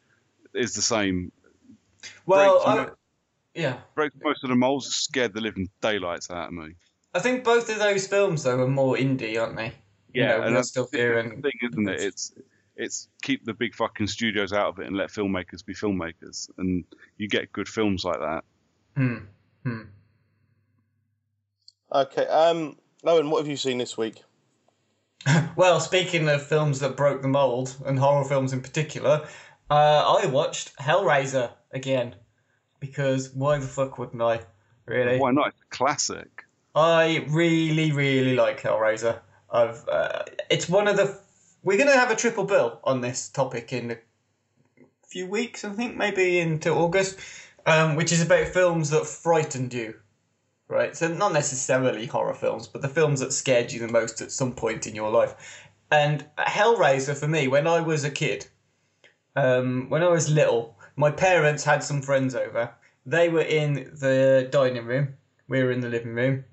S5: is the same.
S4: Well,
S5: Breaks
S4: I, yeah.
S5: Break most of the molds scared the living daylights out of me.
S4: I think both of those films though are more indie, aren't they? You know,
S5: and that's
S4: still
S5: the
S4: here
S5: thing,
S4: and
S5: isn't it? It's it's keep the big fucking studios out of it and let filmmakers be filmmakers, and you get good films like that.
S4: hmm, hmm.
S3: Okay, um, Owen, what have you seen this week?
S4: Well, speaking of films that broke the mold and horror films in particular, uh, I watched Hellraiser again because why the fuck wouldn't I? Really,
S5: Why not? It's a classic.
S4: I really, really like Hellraiser. I've uh, it's one of the we're gonna have a triple bill on this topic in a few weeks, I think, maybe into August, um, which is about films that frightened you. Right, so not necessarily horror films, but the films that scared you the most at some point in your life. And Hellraiser for me, when I was a kid, um, when I was little, my parents had some friends over. They were in the dining room. We were in the living room,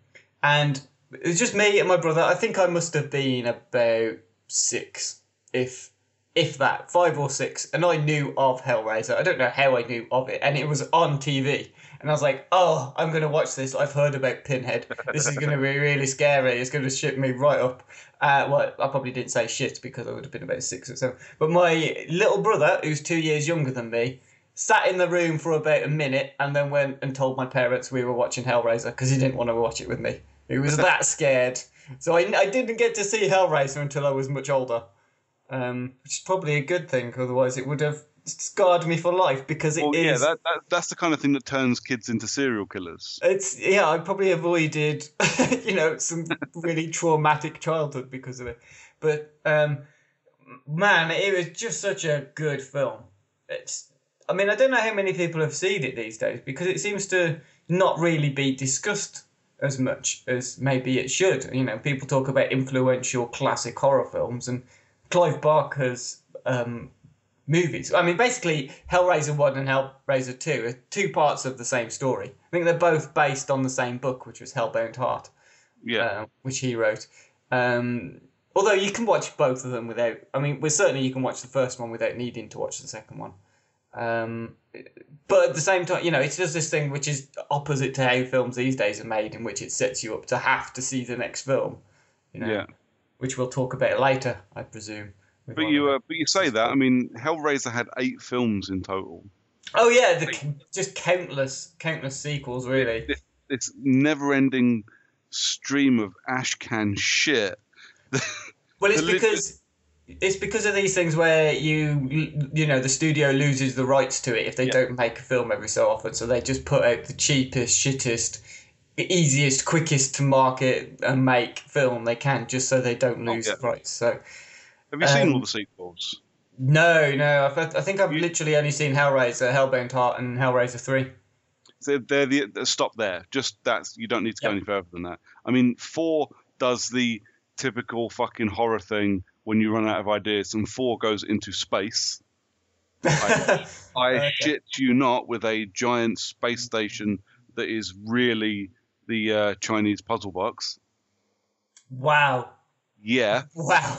S4: and it was just me and my brother. I think I must have been about six, if if that, five or six. And I knew of Hellraiser. I don't know how I knew of it, and it was on TV. And I was like, "Oh, I'm gonna watch this. I've heard about Pinhead. This is gonna be really scary. It's gonna shit me right up." Uh, well, I probably didn't say shit because I would have been about six or seven. But my little brother, who's two years younger than me, sat in the room for about a minute and then went and told my parents we were watching Hellraiser because he didn't want to watch it with me. He was that scared. So I, I didn't get to see Hellraiser until I was much older, um, which is probably a good thing. Otherwise, it would have scarred me for life because it is.
S5: Well, yeah, that, that that's the kind of thing that turns kids into serial killers.
S4: It's yeah, I probably avoided, you know, some really traumatic childhood because of it. But um, man, it was just such a good film. It's, I mean, I don't know how many people have seen it these days because it seems to not really be discussed as much as maybe it should. You know, people talk about influential classic horror films, and Clive Barker's um, movies. I mean, basically, Hellraiser 1 and Hellraiser 2 are two parts of the same story. I think they're both based on the same book, which was Hellbound Heart,
S5: Yeah,
S4: uh, which he wrote. Um, although you can watch both of them without, I mean, well, certainly you can watch the first one without needing to watch the second one. Um, but at the same time, you know, it's just this thing which is opposite to how films these days are made, in which it sets you up to have to see the next film. You know,
S5: yeah.
S4: which we'll talk about later, I presume. With
S5: But you uh, but you say that. I mean, Hellraiser had eight films in total.
S4: Oh yeah, the, just countless, countless sequels, really.
S5: This, this never-ending stream of ashcan shit.
S4: Well, it's because it's because of these things where you you know the studio loses the rights to it if they
S5: Yeah.
S4: don't make a film every so often, so they just put out the cheapest, shittest, easiest, quickest to market and make film they can, just so they don't
S5: Oh,
S4: lose
S5: yeah.
S4: the rights. So
S5: Have you seen
S4: Um,
S5: all the sequels?
S4: no, no, I've, I think I've
S5: You-
S4: literally only seen Hellraiser, Hellbound Heart, and Hellraiser Three.
S5: So they're the the- stop there. Just that's you don't need to go any further than that. I mean, four does the typical fucking horror thing when you run out of ideas, and four goes into space. I, I
S4: Okay.
S5: shit you not, with a giant space station that is really the uh, Chinese puzzle box.
S4: wow,
S5: Yeah,
S4: wow.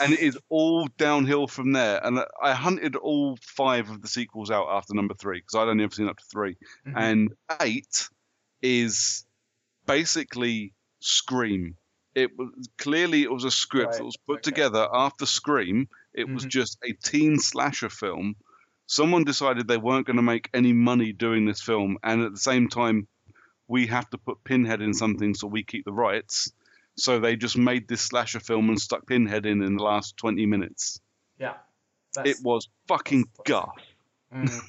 S5: and it is all downhill from there. And I hunted all five of the sequels out after number three because I'd only ever seen up to 3
S4: Mhm.
S5: And eight is basically Scream. It was clearly it was a script
S4: Right,
S5: that was put
S4: okay.
S5: together after Scream. It was
S4: Mhm.
S5: just a teen slasher film. Someone decided they weren't going to make any money doing this film, and at the same time, we have to put Pinhead in something so we keep the rights. So they just made this slasher film and stuck Pinhead in in the last 20 minutes.
S4: yeah,
S5: It was fucking guff.
S4: Mm.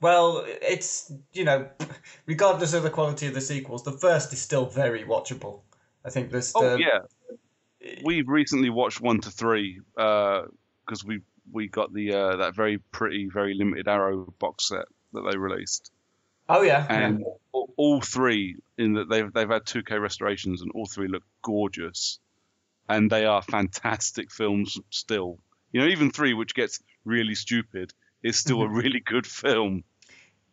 S4: Well, it's you know, regardless of the quality of the sequels, the first is still very watchable. I think there's
S5: Oh
S4: the,
S5: yeah, we recently watched one to three because we we got the uh, that very pretty, very limited Arrow box set that they released,
S4: oh yeah,
S5: and all, all three in that they've they've had 2K restorations, and all three look gorgeous, and they are fantastic films still. You know, even three, which gets really stupid, is still a really good film.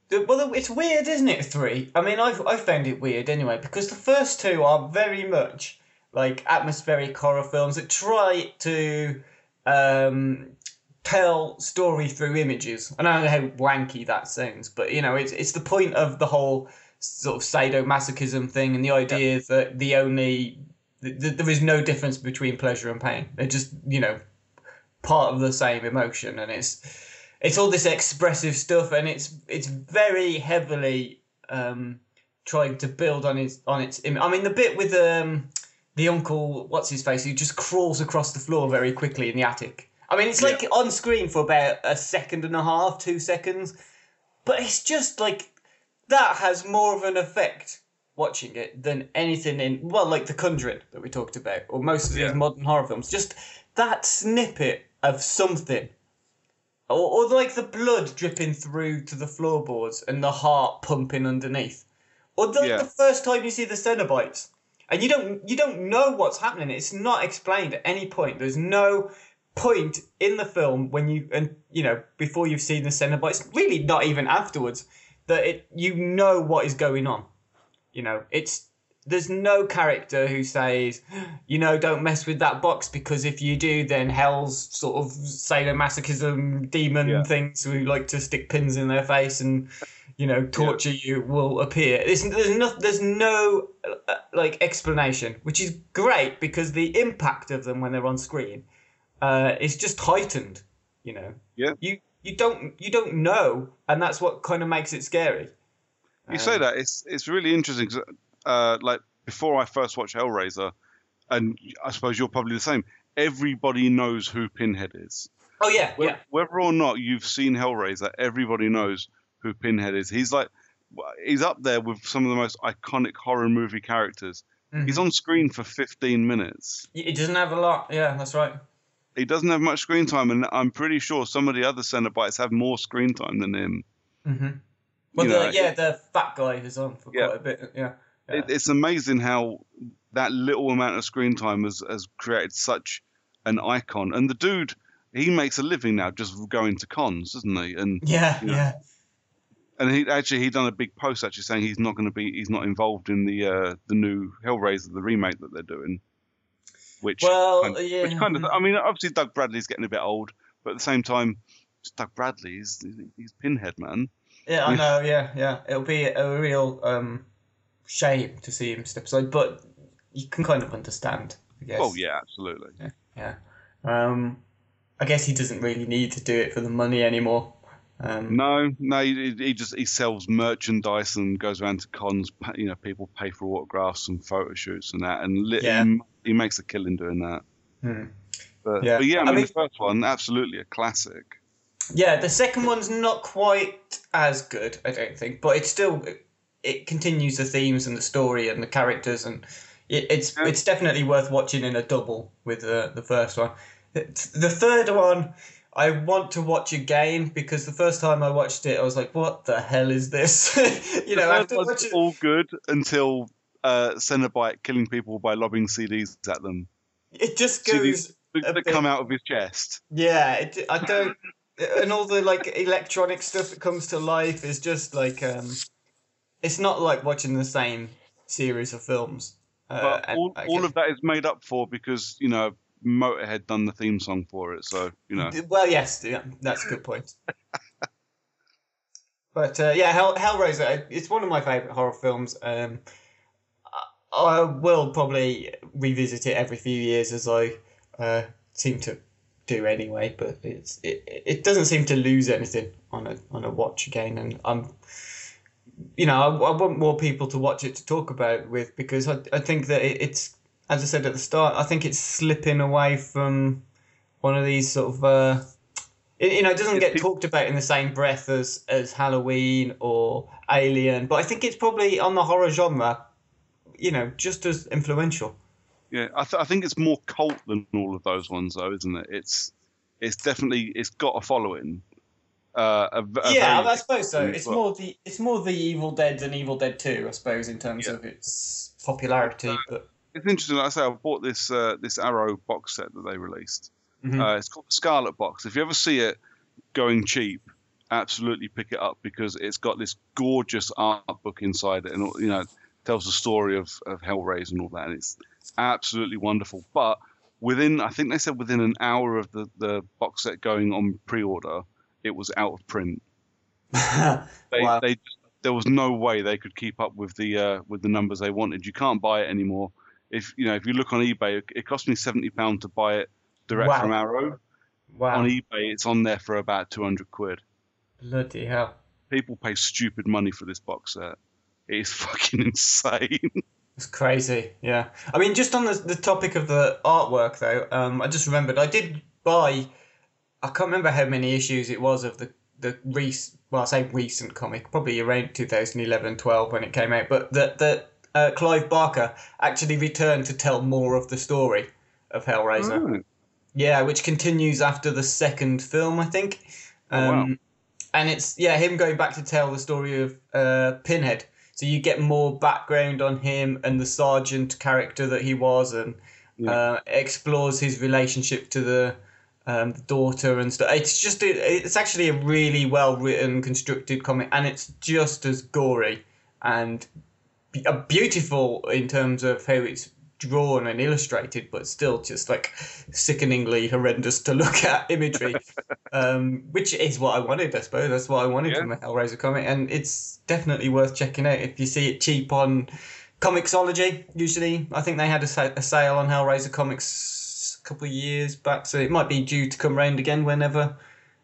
S4: Well, it's weird, isn't it? Three. I mean, I've I found it weird anyway because the first two are very much like atmospheric horror films that try to um, tell story through images. And I don't know how wanky that sounds, but you know, it's it's the point of the whole sort of sadomasochism thing and the idea that the only th- th- there is no difference between pleasure and pain. They're just you know part of the same emotion, and it's it's all this expressive stuff, and it's it's very heavily um, trying to build on its on its. im- I mean, the bit with um, the uncle, what's his face, who just crawls across the floor very quickly in the attic. I mean, it's like on screen for about a second and a half, two seconds, but it's just like that has more of an effect watching it than anything in well, like The Conjuring that we talked about, or most of these
S5: Yeah.
S4: modern horror films. Just that snippet of something, or, or like the blood dripping through to the floorboards and the heart pumping underneath, or the,
S5: Yeah.
S4: the first time you see the Cenobites. And you don't you don't know what's happening. It's not explained at any point. There's no point in the film when you and you know before you've seen the cinema, but it's really not even afterwards, that it you know what is going on. You know, it's there's no character who says, you know, don't mess with that box because if you do, then hell's sort of sadomasochism demon
S5: Yeah.
S4: things who like to stick pins in their face and you know torture you will appear. There's there's no there's no uh, like explanation, which is great because the impact of them when they're on screen uh, is just heightened. You know,
S5: Yeah.
S4: you you don't you don't know, and that's what kind of makes it scary.
S5: You say
S4: Um,
S5: that it's it's really interesting. 'cause, uh, like before I first watched Hellraiser, and I suppose you're probably the same. Everybody knows who Pinhead is.
S4: Oh yeah,
S5: Whe-
S4: yeah.
S5: Whether or not you've seen Hellraiser, everybody knows who Pinhead is. He's like he's up there with some of the most iconic horror movie characters.
S4: Mm-hmm.
S5: He's on screen for 15 minutes.
S4: It doesn't have a lot. Yeah, that's right.
S5: He doesn't have much screen time, and I'm pretty sure some of the other Cenobites have more screen time than him.
S4: Mm-hmm. Well, the,
S5: know,
S4: yeah, the fat guy is on for
S5: Yeah.
S4: quite a bit. Yeah. yeah.
S5: It, it's amazing how that little amount of screen time has, has created such an icon. And the dude, he makes a living now just going to cons, doesn't he? And
S4: yeah,
S5: you know,
S4: yeah.
S5: and he actually he done a big post actually saying he's not going to be he's not involved in the uh, the new Hellraiser the remake that they're doing. Which
S4: Well,
S5: kind,
S4: yeah.
S5: which kind of I mean obviously Doug Bradley's getting a bit old, but at the same time, Doug Bradley he's he's Pinhead man.
S4: Yeah, I know. Yeah, yeah. It'll be a real um, shame to see him step aside, but you can kind of understand. I guess.
S5: Oh yeah, absolutely.
S4: Yeah. Um, I guess he doesn't really need to do it for the money anymore. Um,
S5: No, no, he, he just he sells merchandise and goes around to cons. You know, people pay for autographs and photo shoots and that, and li-
S4: Yeah.
S5: He, he makes a killing doing that.
S4: Hmm.
S5: But
S4: Yeah.
S5: but yeah, I
S4: I
S5: mean,
S4: mean-
S5: the first one, absolutely a classic.
S4: Yeah, the second one's not quite as good, I don't think, but it's still it continues the themes and the story and the characters, and it, it's
S5: Yeah.
S4: it's definitely worth watching in a double with the the first one. The third one, I want to watch again because the first time I watched it, I was like, "What the hell is this?" you know,
S5: the
S4: after
S5: first one's
S4: watching,
S5: all good until uh, Cenobite killing people by lobbing CDs at them
S4: it just
S5: CDs
S4: goes.
S5: that, that
S4: bit-
S5: come out of his chest.
S4: Yeah, it, I don't. And all the like electronic stuff that comes to life is just like um, it's not like watching the same series of films. Uh,
S5: But all, all of that is made up for because you know Motorhead done the theme song for it, so you know.
S4: Well, yes, yeah, that's a good point. but uh, yeah, Hell, Hellraiser, it's one of my favorite horror films. Um, I, will probably revisit it every few years as I uh, seem to do anyway. But it's it, it doesn't seem to lose anything on a on a watch again, and I'm. You know, I, I want more people to watch it to talk about it with because I, I think that it, it's, as I said at the start, I think it's slipping away from one of these sort of uh, it, you know it doesn't get talked about in the same breath as as Halloween or Alien, but I think it's probably on the horror genre, you know, just as influential.
S5: Yeah, I, th- I think it's more cult than all of those ones, though, isn't it? It's it's definitely it's got a following. Uh, a, a
S4: yeah, I suppose so. It's more the it's more the Evil Dead than Evil Dead Two, I suppose, in terms
S5: Yeah.
S4: of its popularity. But
S5: It's interesting. Like I say, I bought this uh, this Arrow box set that they released.
S4: Mhm.
S5: Uh, it's called the Scarlet Box. If you ever see it going cheap, absolutely pick it up because it's got this gorgeous art book inside it, and you know tells the story of of Hellraiser and all that, and it's absolutely wonderful. But within I think they said within an hour of the the box set going on pre-order, it was out of print. They,
S4: Wow.
S5: they there was no way they could keep up with the uh, with the numbers they wanted. You can't buy it anymore. If you know if you look on eBay, it, it cost me seventy pound to buy it direct
S4: Wow.
S5: from Arrow.
S4: wow.
S5: On eBay, it's on there for about two hundred quid.
S4: Bloody hell.
S5: People pay stupid money for this box set. It is fucking insane.
S4: It's crazy, yeah. I mean, just on the, the topic of the artwork, though, um, I just remembered I did buy. I can't remember how many issues it was of the the recent. Well, I say recent comic, probably around 2011, 12 when it came out. But that that uh, Clive Barker actually returned to tell more of the story of Hellraiser.
S5: Oh,
S4: Yeah, which continues after the second film, I think. Um,
S5: Oh, wow.
S4: And it's yeah him going back to tell the story of uh, Pinhead. So you get more background on him and the sergeant character that he was, and
S5: Yeah.
S4: uh, explores his relationship to the, um, the daughter and stuff. It's just a, it's actually a really well written, constructed comic, and it's just as gory and uh, beautiful in terms of how it's drawn and illustrated, but still just like sickeningly horrendous to look at imagery, um, which is what I wanted, I suppose. That's what I wanted
S5: Yeah.
S4: from a Hellraiser comic, and it's definitely worth checking out if you see it cheap on Comixology. Usually, I think they had a, sa- a sale on Hellraiser comics a couple of years back, so it might be due to come round again whenever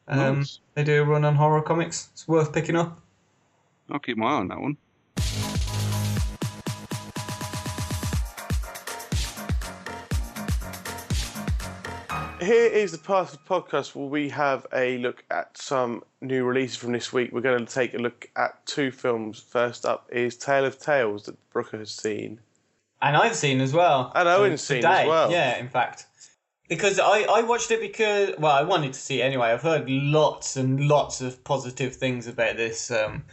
S4: um,
S5: Nice.
S4: they do a run on horror comics. It's worth picking up.
S5: I'll keep my eye on that one.
S3: Here is the part of the podcast where we have a look at some new releases from this week. We're going to take a look at two films. First up is Tale of Tales that Brooker has seen.
S4: And I've seen as well.
S3: And Owen's seen
S4: today.
S3: as well.
S4: Yeah, in fact. Because I, I watched it because, well, I wanted to see it anyway. I've heard lots and lots of positive things about this. Um,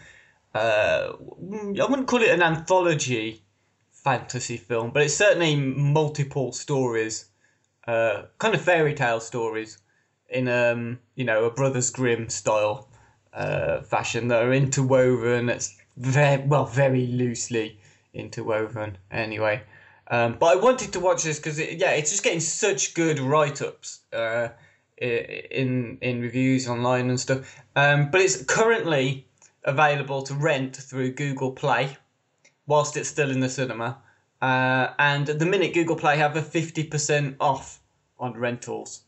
S4: uh, I wouldn't call it an anthology fantasy film, but it's certainly multiple stories, uh, kind of fairy tale stories in, um, you know, a Brothers Grimm style uh, fashion that are interwoven. It's very, well, very loosely interwoven anyway. Um, but I wanted to watch this because it, yeah, it's just getting such good write ups uh, in in reviews online and stuff. Um, but it's currently available to rent through Google Play whilst it's still in the cinema. Uh, and at the minute, Google Play have a fifty percent off on rentals.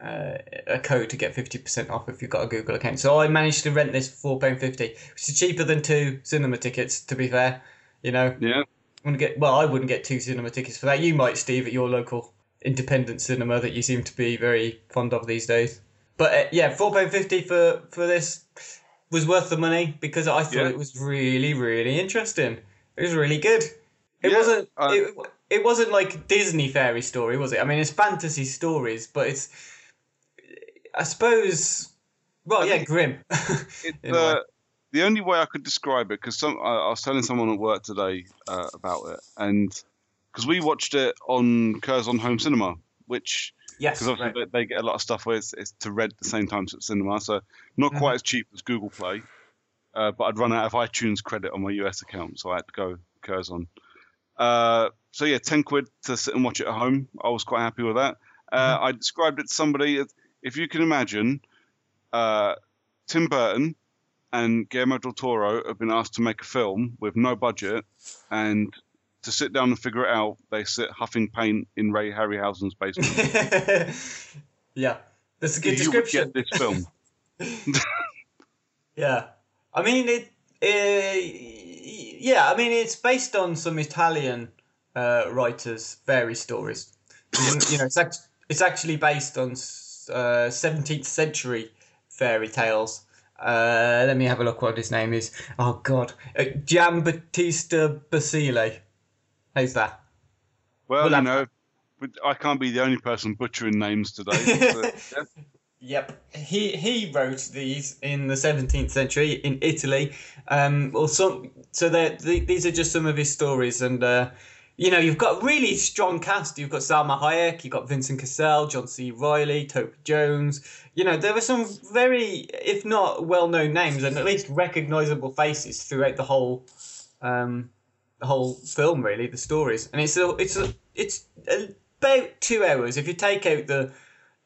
S4: Uh, a code to get fifty percent off if you've got a Google account. So I managed to rent this for four pound fifty, which is cheaper than two cinema tickets. To be fair, you know,
S5: Yeah.
S4: wouldn't get well. I wouldn't get two cinema tickets for that. You might, Steve, at your local independent cinema that you seem to be very fond of these days. But uh, yeah, four pound fifty for for this was worth the money because I thought
S5: Yeah.
S4: it was really really interesting. It was really good. It
S5: Yeah,
S4: wasn't.
S5: uh,
S4: it, it wasn't like Disney fairy story, was it? I mean, it's fantasy stories, but it's. I suppose. Well, yeah, grim.
S5: It's,
S4: in a way.
S5: uh, the only way I could describe it, because some I, I was telling someone at work today uh, about it, and because we watched it on Curzon Home Cinema, which
S4: yes,
S5: because obviously
S4: right.
S5: they, they get a lot of stuff where it's, it's to rent at the same time as at cinema, so not
S4: Mm-hmm.
S5: quite as cheap as Google Play. Uh, but I'd run out of iTunes credit on my US account, so I had to go Curzon. Uh, so yeah, ten quid to sit and watch it at home. I was quite happy with that. Uh,
S4: Mm-hmm.
S5: I described it to somebody. If you can imagine, uh, Tim Burton and Guillermo del Toro have been asked to make a film with no budget, and to sit down and figure it out, they sit huffing paint in Ray Harryhausen's basement.
S4: yeah, that's a good
S5: you would
S4: description.
S5: get this film.
S4: Yeah, I mean it. Uh, yeah, I mean it's based on some Italian uh, writers' fairy stories. you know, it's act- it's actually based on uh, seventeenth century fairy tales. Uh, let me have a look what his name is. Oh God, uh, Giambattista Basile. How's that?
S5: Well,
S4: Well,
S5: you know, but I can't be the only person butchering names today. but, yeah.
S4: Yep, he he wrote these in the seventeenth century in Italy. Um, well, some so they these are just some of his stories, and uh, you know you've got a really strong cast. You've got Salma Hayek, you've got Vincent Cassel, John C. Reilly, Toby Jones. You know there were some very, if not well-known names, and at least recognizable faces throughout the whole um, the whole film. Really, the stories, and it's a it's a it's about two hours. If you take out the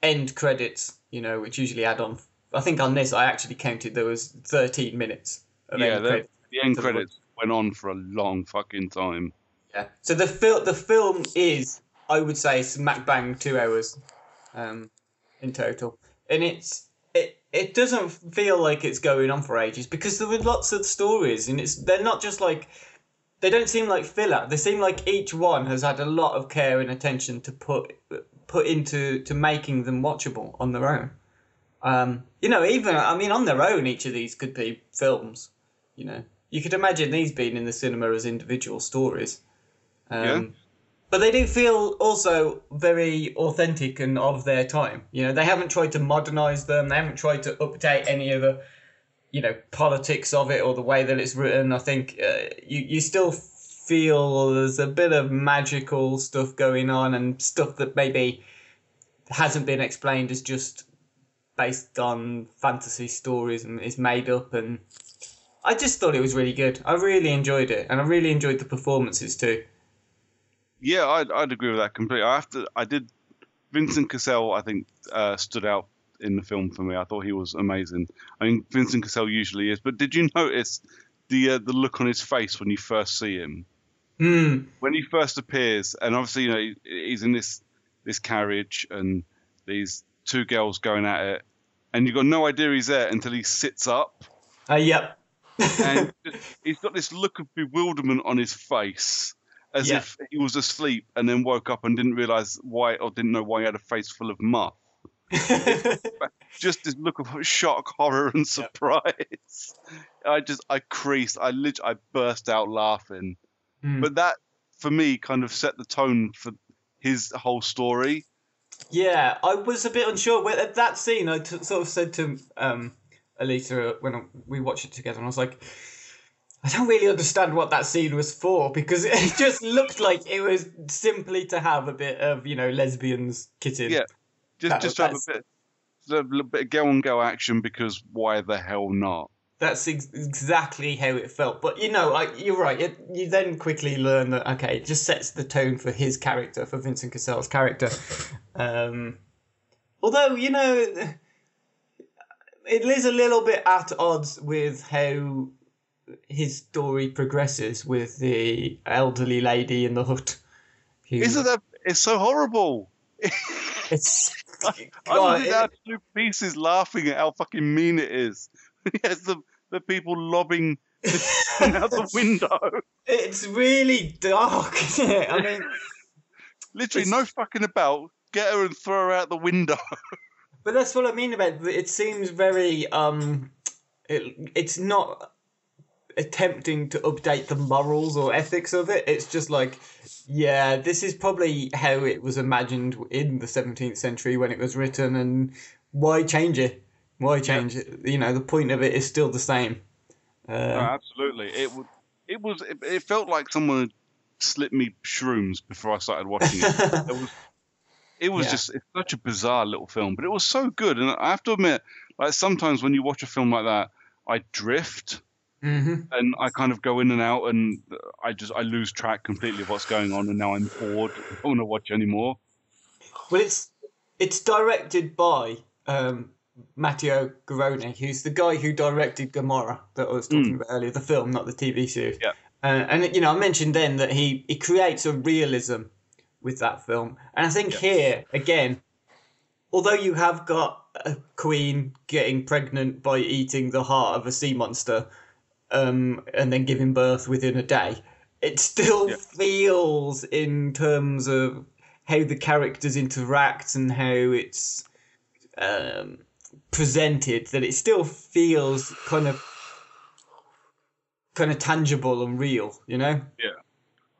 S4: end credits, you know, which usually add on. I think on this I actually counted there was 13 minutes of
S5: yeah,
S4: end
S5: the,
S4: credits.
S5: the end credits went on for a long fucking time.
S4: Yeah. So the film, the film is, I would say, smack bang two hours, um, in total, and it's it it doesn't feel like it's going on for ages because there were lots of stories, and it's they're not just like they don't seem like filler. They seem like each one has had a lot of care and attention to put put into to making them watchable on their own. Um, you know, even I mean, on their own, each of these could be films. You know, you could imagine these being in the cinema as individual stories. Um,
S5: Yeah.
S4: But they do feel also very authentic and of their time. You know, they haven't tried to modernize them. They haven't tried to update any of the, you know, politics of it or the way that it's written. I think uh, you you still feel there's a bit of magical stuff going on and stuff that maybe hasn't been explained as just based on fantasy stories and is made up and I just thought it was really good. I really enjoyed it and I really enjoyed the performances too.
S5: Yeah, I'd, I'd agree with that completely. I have to. I did. Vincent Cassel, I think, uh, stood out in the film for me. I thought he was amazing. I mean, Vincent Cassel usually is, but did you notice the uh, the look on his face when you first see him?
S4: Hmm.
S5: When he first appears, and obviously, you know, he's in this this carriage, and these two girls going at it, and you've got no idea he's there until he sits up,
S4: Uh, yep.
S5: and he's got this look of bewilderment on his face as
S4: Yeah.
S5: if he was asleep and then woke up and didn't realize why or didn't know why he had a face full of muff. Just this look of shock, horror, and surprise. I just, I creased. I lit, I burst out laughing.
S4: Hmm.
S5: But that, for me, kind of set the tone for his whole story.
S4: Yeah, I was a bit unsure. At that scene, I t- sort of said to um, Alita when I- we watched it together, and I was like, I don't really understand what that scene was for because it just looked like it was simply to have a bit of, you know, lesbians kissing.
S5: Yeah. Just,
S4: That-
S5: just have a bit, a little bit of girl on girl action because why the hell not?
S4: That's ex- exactly how it felt. But you know, I, you're right. It, you then quickly learn that okay, it just sets the tone for his character, for Vincent Cassel's character. Um, although you know, it is a little bit at odds with how his story progresses with the elderly lady in the hut. who-
S5: Isn't that? It's so horrible.
S4: It's.
S5: I
S4: God,
S5: was in absolute pieces laughing at how fucking mean it is. yes, the the people lobbing out the window.
S4: it's really dark, isn't it? I mean.
S5: Literally,
S4: It's-
S5: no fucking about. Get her and throw her out the window.
S4: But that's what I mean about it. It seems very um, it, it's not attempting to update the morals or ethics of it. It's just like, yeah, this is probably how it was imagined in the 17th century when it was written, and why change it? Why change it? You know, the point of it is still the same.
S5: No,
S4: Uh,
S5: absolutely. It. It was. It, it felt like someone had slipped me shrooms before I started watching it. it was. It was
S4: Yeah.
S5: just it's such a bizarre little film, but it was so good. And I have to admit, like sometimes when you watch a film like that, I drift
S4: mhm.
S5: and I kind of go in and out, and I just I lose track completely of what's going on, and now I'm bored. I don't want to watch anymore.
S4: Well, it's it's directed by um, Matteo Garrone, who's the guy who directed Gomorrah that I was talking about earlier, the film, not the TV series.
S5: Yeah.
S4: Uh, and you know, I mentioned then that he he creates a realism with that film, and I think here again, although you have got a queen getting pregnant by eating the heart of a sea monster, um, and then giving birth within a day, it still
S5: Yeah.
S4: feels in terms of how the characters interact and how it's um, presented that it still feels kind of kind of tangible and real, you know? Yeah.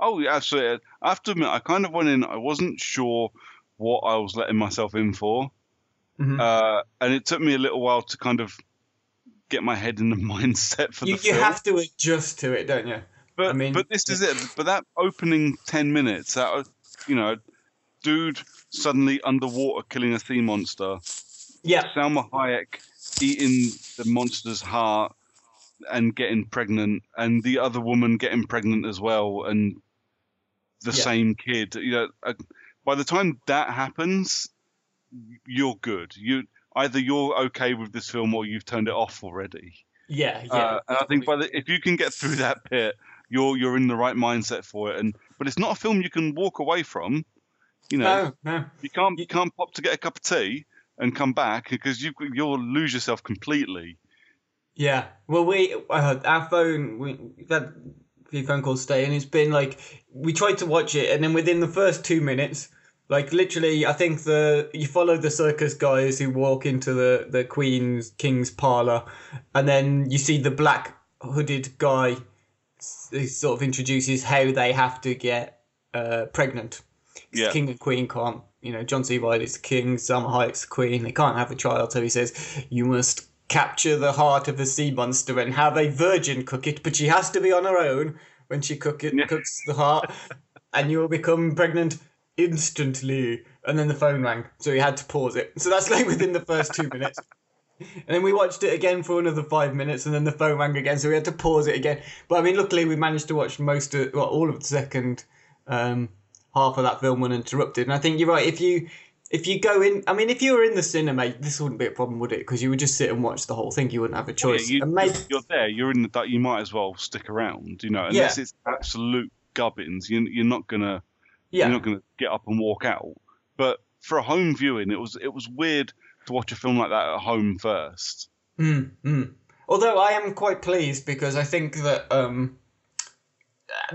S5: Oh, yeah, absolutely. I have to admit, I kind of went in. I wasn't sure what I was letting myself in for,
S4: Mhm.
S5: uh, and it took me a little while to kind of get my head in the mindset for
S4: You,
S5: the
S4: you
S5: film.
S4: have to adjust to it, don't you?
S5: But
S4: I mean-
S5: but this is it. But that opening ten minutes, that you know, dude suddenly underwater killing a sea monster,
S4: Yeah.
S5: Salma Hayek eating the monster's heart and getting pregnant, and the other woman getting pregnant as well, and the
S4: Yeah.
S5: same kid. You know, uh, by the time that happens, you're good. You either you're okay with this film or you've turned it off already.
S4: Yeah, yeah.
S5: Uh, and I think by the, if you can get through that bit, you're you're in the right mindset for it. And but it's not a film you can walk away from. You know,
S4: no, no.
S5: you can't you can't pop to get a cup of tea and come back because you you'll lose yourself completely.
S4: Yeah. Well, we uh, our phone we we've had a few phone calls today, and it's been like we tried to watch it, and then within the first two minutes, like literally, I think the you follow the circus guys who walk into the the Queen's King's parlor, and then you see the black hooded guy who sort of introduces how they have to get uh, pregnant.
S5: Yeah.
S4: King and Queen can't, you know, John C. Reilly's the king, Salma Hayek's the queen. They can't have a child, so he says, you must capture the heart of the sea monster and have a virgin cook it, but she has to be on her own when she cook it, cooks the heart, and you will become pregnant instantly. And then the phone rang, so he had to pause it. So that's like within the first two minutes. And then we watched it again for another five minutes, and then the phone rang again, so we had to pause it again. But I mean, luckily we managed to watch most of, well, all of the second um, half of that film uninterrupted. And I think you're right. If you if you go in, I mean, if you were in the cinema, this wouldn't be a problem, would it? Because you would just sit and watch the whole thing. You wouldn't have a choice.
S5: Yeah, you,
S4: and maybe,
S5: you're there. You're in the. You might as well stick around. You know, unless
S4: Yeah.
S5: it's absolute gubbins. You, you're not gonna.
S4: yeah,
S5: You're not gonna get up and walk out. But for a home viewing, it was it was weird to watch a film like that at home first.
S4: Mm, mm. Although I am quite pleased because I think that um,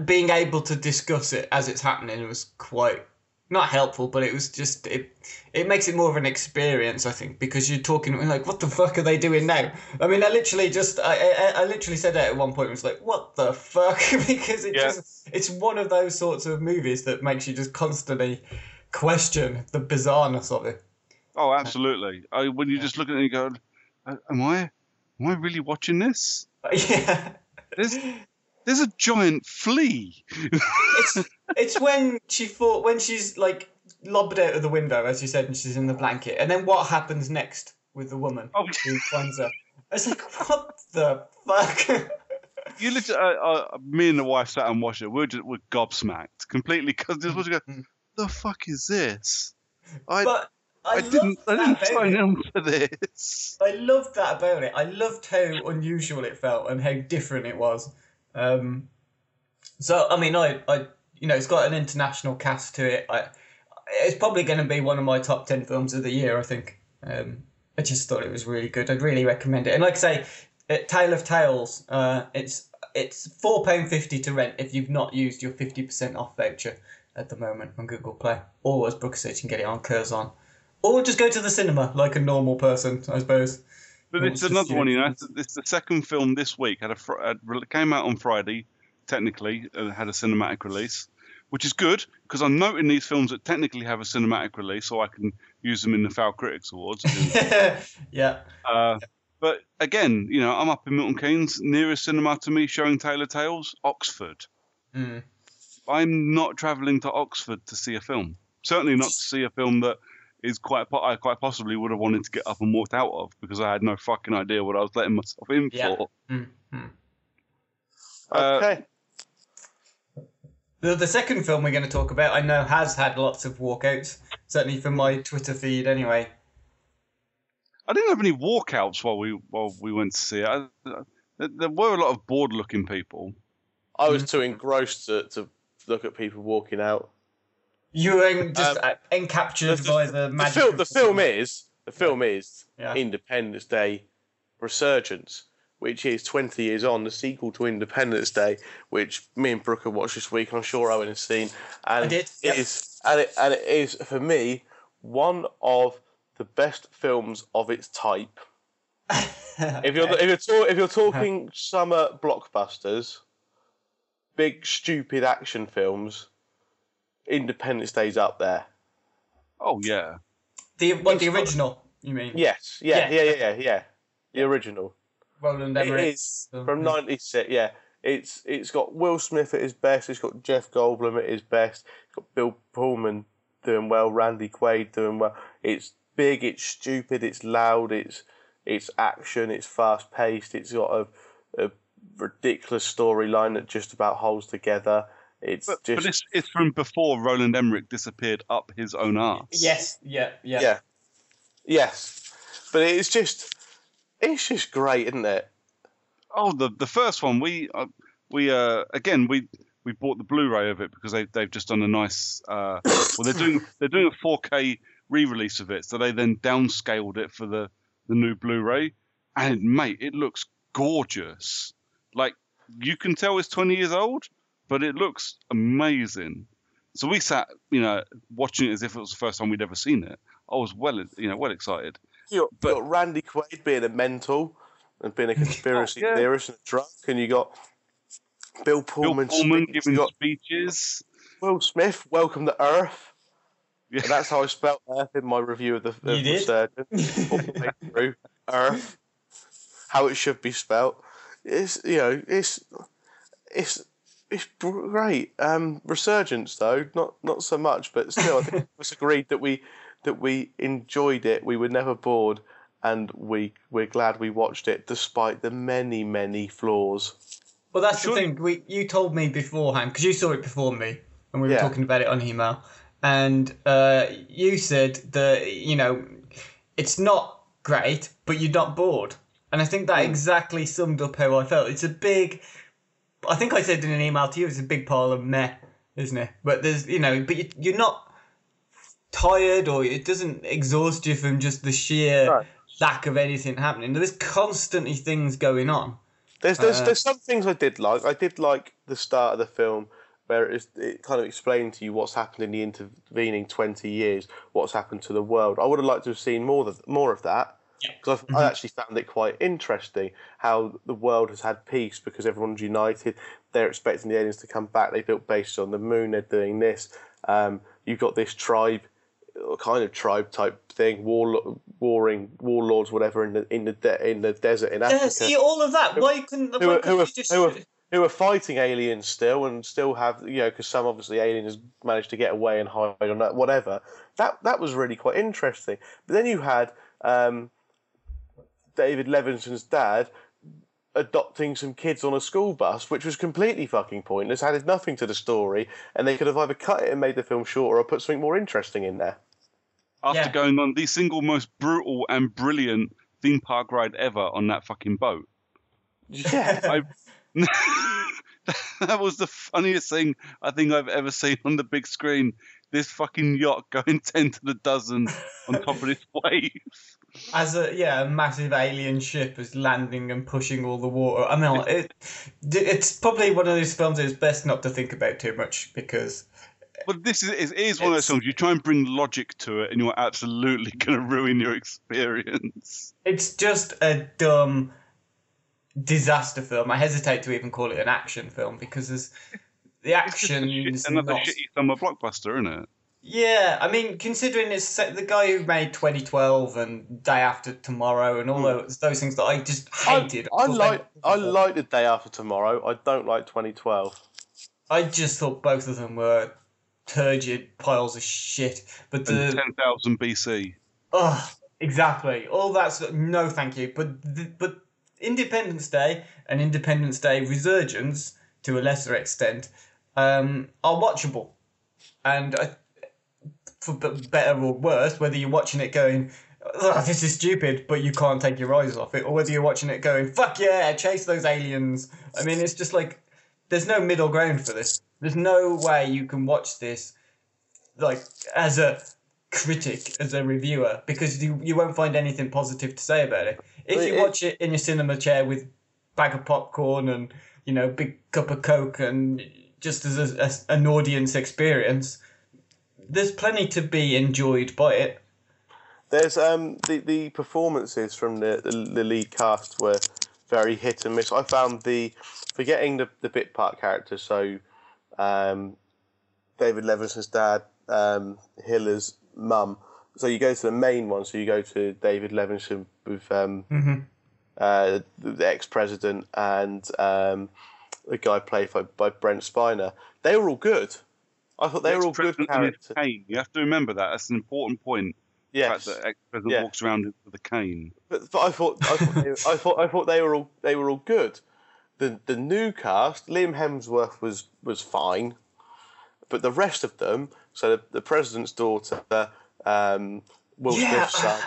S4: being able to discuss it as it's happening was quite not helpful, but it was just it. It makes it more of an experience, I think, because you're talking like, what the fuck are they doing now? I mean, I literally just I I, I literally said that at one point. It was like, what the fuck? because it
S5: Yeah.
S4: just it's one of those sorts of movies that makes you just constantly question the bizarreness of it.
S5: Oh, absolutely. I, when you just look at it and you go, "Uh, "Am I, am I really watching this?"
S4: yeah.
S5: There's, there's a giant flea.
S4: it's it's when she thought when she's like lobbed out of the window, as you said, and she's in the blanket, and then what happens next with the woman
S5: Oh.
S4: who finds her? It's like what the fuck?
S5: you literally, uh, uh, me and the wife sat and watched it. We're just we're gobsmacked completely because just watching. Go, the fuck is this? I
S4: but I,
S5: I didn't I didn't sign on for this.
S4: I loved that about it. I loved how unusual it felt and how different it was. Um, so I mean, I, I, you know, it's got an international cast to it. I, it's probably going to be one of my top ten films of the year. I think. Um, I just thought it was really good. I'd really recommend it. And like I say, at Tale of Tales, uh, it's it's four pound fifty to rent if you've not used your fifty percent off voucher at the moment on Google Play, or as Brooke said, you can get it on Curzon. Or just go to the cinema like a normal person, I suppose.
S5: But it's another one, you know. It's, it's the second film this week. Had a fr- had, came out on Friday, technically, uh, had a cinematic release, which is good because I'm noting these films that technically have a cinematic release, so I can use them in the Foul Critics Awards.
S4: yeah.
S5: uh, but again, you know, I'm up in Milton Keynes, nearest cinema to me showing Tale of Tales, Oxford.
S4: Mm.
S5: I'm not travelling to Oxford to see a film. Certainly not to see a film that is quite po- I quite possibly would have wanted to get up and walked out of because I had no fucking idea what I was letting myself in
S4: Yeah.
S5: for.
S4: Mm. Mm.
S5: Uh,
S3: Okay.
S4: The, the second film we're going to talk about, I know, has had lots of walkouts. Certainly from my Twitter feed, anyway.
S5: I didn't have any walkouts while we while we went to see it. I, there- there were a lot of bored-looking people.
S3: I was too engrossed to, to look at people walking out.
S4: You were en- just
S3: Um,
S4: uh, encaptured by the
S3: The,
S4: magic.
S3: film, the film is the film is
S4: Yeah.
S3: Independence Day Resurgence, which is 20 years on, the sequel to Independence Day, which me and Brooke have watched this week. I'm sure Owen has seen. And
S4: I did,
S3: It
S4: yep.
S3: is, and it and it is for me one of the best films of its type. If you're if you're if you're talking summer blockbusters, big stupid action films, Independence Day's up there.
S5: Oh yeah,
S4: the what the original? You mean?
S3: Yes, yeah,
S4: Yeah.
S3: yeah, yeah, yeah, yeah. The original.
S4: Roland Emmerich.
S3: is from '96. Yeah, it's it's got Will Smith at his best. It's got Jeff Goldblum at his best. It's got Bill Pullman doing well. Randy Quaid doing well. It's big. It's stupid. It's loud. It's it's action. It's fast paced. It's got a, a ridiculous storyline that just about holds together. It's
S5: But,
S3: just
S5: but it's, it's from before Roland Emmerich disappeared up his own arse.
S4: Yes, yeah, yeah.
S3: yeah, yes, but it's just it's just great, isn't it?
S5: Oh, the the first one we uh, we uh again we we bought the Blu-ray of it because they they've just done a nice uh well they're doing they're doing a 4K re-release of it, so they then downscaled it for the the new Blu-ray, and mate, it looks gorgeous. Like you can tell it's 20 years old, but it looks amazing. So we sat, you know, watching it as if it was the first time we'd ever seen it. I was well, you know, well excited.
S3: You got,
S5: But-
S3: you got Randy Quaid being a mental and being a conspiracy
S5: yeah.
S3: theorist and a drunk, and you got Bill
S5: Bill
S3: Pullman,
S5: Pullman
S3: speaks,
S5: giving
S3: you got
S5: speeches.
S3: Will Smith, welcome to Earth.
S5: Yeah.
S3: And that's how I spelled Earth in my review of the, of
S4: You did?
S3: Resurgence, the way through Earth, how it should be spelled. It's you know it's it's it's great. Um, Resurgence though, not not so much, but still, I think it was agreed that we that we enjoyed it. We were never bored, and we we're glad we watched it despite the many many flaws.
S4: Well, that's
S5: Surely-
S4: the thing. We you told me beforehand because you saw it before me, and we were
S3: Yeah.
S4: talking about it on email. And uh, you said that you know it's not great, but you're not bored. And I think that exactly summed up how I felt. It's a big. I think I said in an email to you, it's a big pile of meh, isn't it? But there's you know, but you, you're not tired or it doesn't exhaust you from just the sheer
S3: No.
S4: lack of anything happening. There's constantly things going on.
S3: There's there's,
S4: Uh,
S3: there's some things I did like. I did like the start of the film where it, is, it kind of explained to you what's happened in the intervening twenty years, what's happened to the world. I would have liked to have seen more of more of that because I actually found it quite interesting how the world has had peace because everyone's united. They're expecting the aliens to come back. They built bases on the moon. They're doing this. Um, you've got this tribe, uh, kind of tribe type thing, war, warring warlords, whatever, in the in the de- in the desert in Africa
S4: Yeah, see all of that. Why couldn't
S3: who
S4: why
S3: are, who,
S4: couldn't
S3: are,
S4: just
S3: who, who are fighting aliens still and still have you know because some obviously aliens managed to get away and hide on that whatever that that was really quite interesting but then you had um, David Levinson's dad adopting some kids on a school bus which was completely fucking pointless added nothing to the story and they could have either cut it and made the film shorter or put something more interesting in there
S5: After
S4: Yeah.
S5: going on the single most brutal and brilliant theme park ride ever on that fucking boat.
S3: yeah
S5: I, that was the funniest thing I think I've ever seen on the big screen. This fucking yacht going ten to the dozen on top of this wave.
S4: As a yeah a massive alien ship is landing and pushing all the water. I mean, it it's probably one of those films it's best not to think about too much because
S5: But this is it is one of those films you try and bring logic to it, and you're absolutely going to ruin your experience.
S4: it's just a dumb disaster film. I hesitate to even call it an action film because there's the
S5: It's
S4: action is
S5: another
S4: not.
S5: shitty summer blockbuster, isn't it?
S4: Yeah, I mean, considering it's the guy who made 2012 and Day After Tomorrow and all those, those things that I just hated.
S3: I, I
S4: thought
S3: like I like the day after tomorrow I don't like 2012
S4: I just thought both of them were turgid piles of shit. But the
S5: ten thousand BC.
S4: oh, exactly all that's no, thank you. But the, but Independence Day and Independence Day Resurgence, to a lesser extent, um, are watchable, and I, for better or worse, whether you're watching it going. "Ugh, this is stupid, but you can't take your eyes off it, or whether you're watching it going, fuck yeah, chase those aliens. I mean, it's just like, there's no middle ground for this. There's no way you can watch this, like, as a critic, as a reviewer, because you, you won't find anything positive to say about it. If you watch it in your cinema chair with bag of popcorn and, you know, big cup of Coke and just as a, as an audience experience, there's plenty to be enjoyed by it.
S3: There's um the, the performances from the, the the lead cast were very hit and miss. I found the forgetting the, the bit part characters, so um, David Levinson's dad, um, Hiller's mum. So you go to the main one. So you go to David Levinson with um, uh, the ex president and um, the guy played by, by Brent Spiner. They were all good. I thought they were all good
S5: Ex-president
S3: characters.
S5: cane. You have to remember that. That's an important point.
S3: Yes.
S5: The fact that ex-president
S3: Yeah.
S5: walks around with a cane.
S3: But, but I thought I thought, they, I thought I thought they were all they were all good. The the new cast, Liam Hemsworth was was fine. but the rest of them, so the, the president's daughter, um, Will
S4: Yeah.
S3: Smith's son,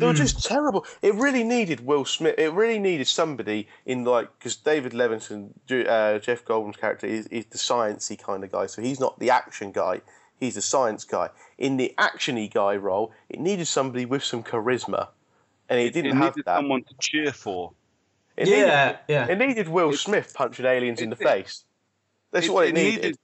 S3: they were just terrible. It really needed Will Smith. It really needed somebody in like because David Levinson, uh, Jeff Goldblum's character, is, is the sciencey kind of guy. So he's not the action guy. He's the science guy. In the actiony guy role, it needed somebody with some charisma, and it
S5: It
S3: didn't have
S5: needed
S3: that.
S5: someone to cheer for.
S3: It
S4: yeah,
S3: needed,
S4: yeah.
S3: it needed Will
S5: It-
S3: Smith punching aliens in the
S5: it-
S3: face. That's what it needed.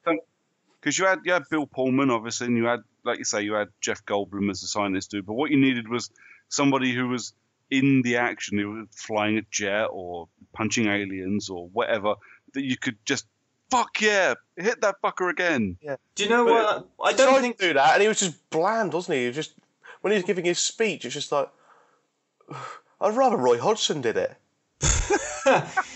S5: Because you had you had Bill Pullman, obviously, and you had, like you say, you had Jeff Goldblum as the scientist dude. But what you needed was somebody who was in the action, who was flying a jet or punching aliens or whatever, that you could just fuck yeah, hit that fucker again. Yeah.
S4: Do you know
S3: But
S4: what? I don't
S3: tried
S4: think
S3: to do that, and he was just bland, wasn't he? He was just when he was giving his speech, it's just like I'd rather Roy Hodgson did it.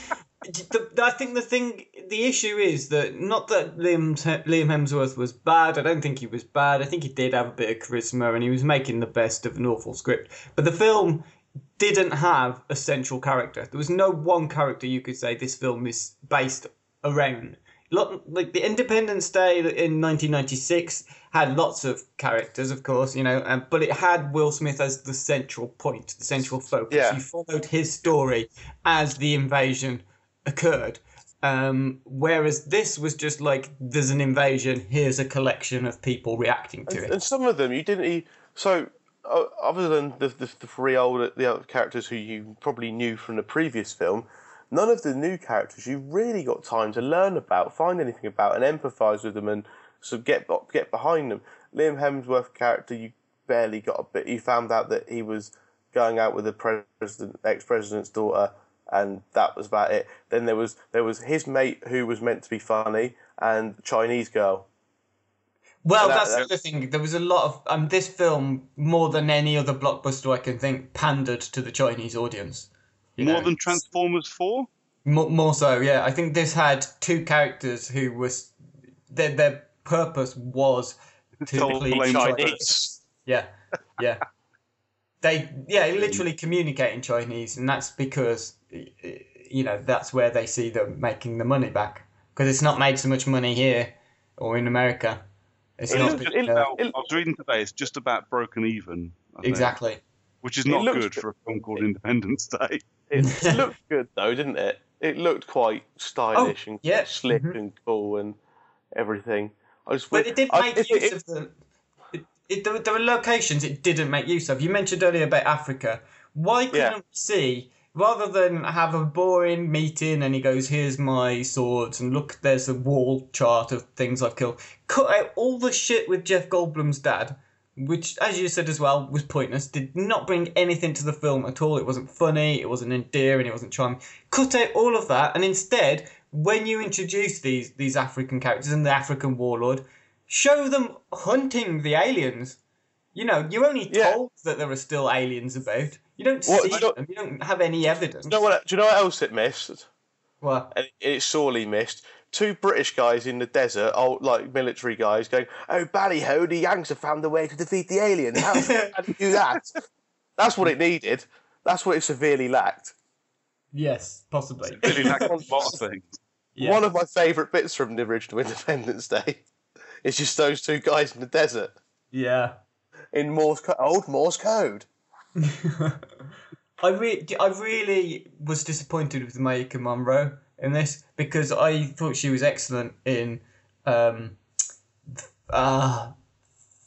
S4: the, I think the thing, the issue is that not that Liam Liam Hemsworth was bad. I don't think he was bad. I think he did have a bit of charisma, and he was making the best of an awful script. But the film didn't have a central character. There was no one character you could say this film is based around. Lot, like the Independence Day in 1996 had lots of characters, of course, you know, um, but it had Will Smith as the central point, the central focus.
S3: Yeah.
S4: You followed his story as the invasion occurred. Um, whereas this was just like, there's an invasion, here's a collection of people reacting to
S3: And,
S4: it.
S3: and some of them you didn't. E- so uh, other than the, the the three old the other characters who you probably knew from the previous film, none of the new characters you really got time to learn about, find anything about, and empathise with them, and sort of get get behind them. Liam Hemsworth character you barely got a bit. You found out that he was going out with the president, ex president's daughter, and that was about it. Then there was there was his mate who was meant to be funny, and Chinese girl.
S4: Well,
S3: that-
S4: that's the other thing. There was a lot of um, this film more than any other blockbuster I can think pandered to the Chinese audience. You
S5: More
S4: know,
S5: than Transformers Four.
S4: More, more so, yeah. I think this had two characters who was their their purpose was to
S5: Told
S4: please
S5: blame
S4: China.
S3: Chinese.
S4: Yeah, yeah. They yeah literally communicate in Chinese, and that's because y- y- you know that's where they see them making the money back because it's not made so much money here or in America. It's
S3: It
S4: not
S3: looks-
S4: been,
S3: it-
S4: uh,
S3: it-
S5: I was reading today; it's just about broken even. I think,
S4: exactly.
S5: which is not good
S3: good.
S5: for a film called Independence Day.
S3: It looked good though, didn't it? It looked quite stylish
S4: Oh,
S3: and
S4: yeah.
S3: slick
S4: Mhm.
S3: and cool and everything. I just
S4: But it did make
S3: if
S4: use
S3: it-
S4: of the. It, there, were- there were locations it didn't make use of. You mentioned earlier about Africa. Why couldn't
S3: Yeah.
S4: we see, rather than have a boring meeting and he goes, here's my swords, and look, there's a wall chart of things I've killed, cut out all the shit with Jeff Goldblum's dad, which, as you said as well, was pointless, did not bring anything to the film at all. It wasn't funny, it wasn't endearing, it wasn't charming. Cut out all of that, and instead, when you introduce these, these African characters and the African warlord, show them hunting the aliens. You know, you're only
S3: Yeah.
S4: told that there are still aliens about. You don't
S3: What-
S4: see
S3: you know-
S4: them. You don't have any evidence.
S3: Do you know what? Do you know what else it missed?
S4: Well,
S3: And it, it sorely missed. Two British guys in the desert, old like military guys, going, "Oh, bally ho! The Yanks have found a way to defeat the aliens. How, how do you do that?" That's what it needed. That's what it severely lacked.
S4: yes, possibly.
S5: Really lacked a lot of things.
S4: Yeah.
S3: One of my favourite bits from the original Independence Day is just those two guys in the desert
S4: yeah.
S3: in Morse co- old Morse code.
S4: I re- I really was disappointed with Maika Monroe in this because I thought she was excellent in um uh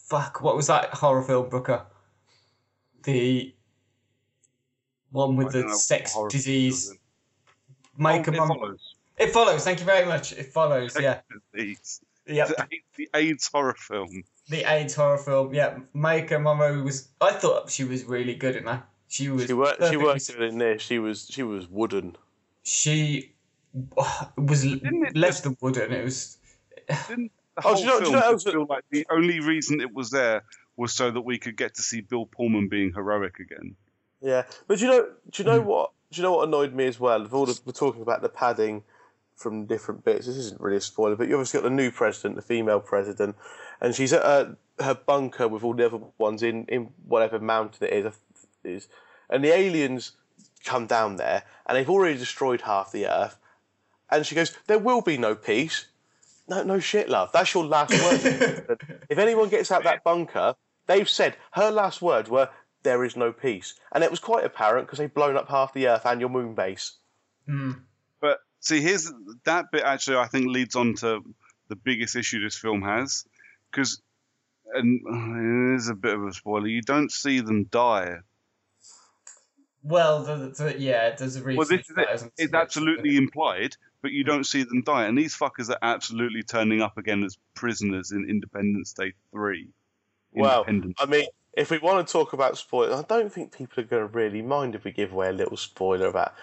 S4: fuck what was that horror film Brooker the one with
S5: I don't know
S4: the
S5: what
S4: sex
S5: horror film
S4: disease
S5: it is.
S4: Maika
S5: Oh, it follows.
S4: it follows thank you very much it follows yeah
S5: Disease.
S4: Yeah
S5: The, the AIDS horror film.
S4: the AIDS horror film yeah Maika Monroe was I thought she was really good in that she was
S3: She worked. She
S4: perfectly
S3: worked good in this. She was. She was wooden.
S4: she was
S5: it
S4: less
S5: just-
S4: than wooden. It was
S5: Didn't the
S3: Oh,
S5: whole
S3: do you know- do you know
S5: just feel like the only reason it was there was so that we could get to see Bill Pullman being heroic again?
S3: Yeah, but do you know? Do you know hmm. what? Do you know what annoyed me as well? Of all the, we're talking about the padding from different bits. This isn't really a spoiler, but you obviously got the new president, the female president, and she's at her, her bunker with all the other ones in in whatever mountain it is. Is and the aliens come down there, and they've already destroyed half the earth. And she goes, "There will be no peace." No, no shit, love. That's your last word. if anyone gets out that bunker, they've said her last words were "There is no peace," and it was quite apparent because they've blown up half the Earth and your moon base.
S5: But see, here's that bit. Actually, I think leads on to the biggest issue this film has, because and it is a bit of a spoiler. You don't see them die.
S4: Well, the, the, yeah, there's a reason.
S5: Well, this is
S4: that,
S5: it.
S4: isn't
S5: It's
S4: there?
S5: absolutely implied, but you don't see them die. And these fuckers are absolutely turning up again as prisoners in Independence Day three.
S3: Well, I mean, if we want to talk about spoilers, I don't think people are going to really mind if we give away a little spoiler about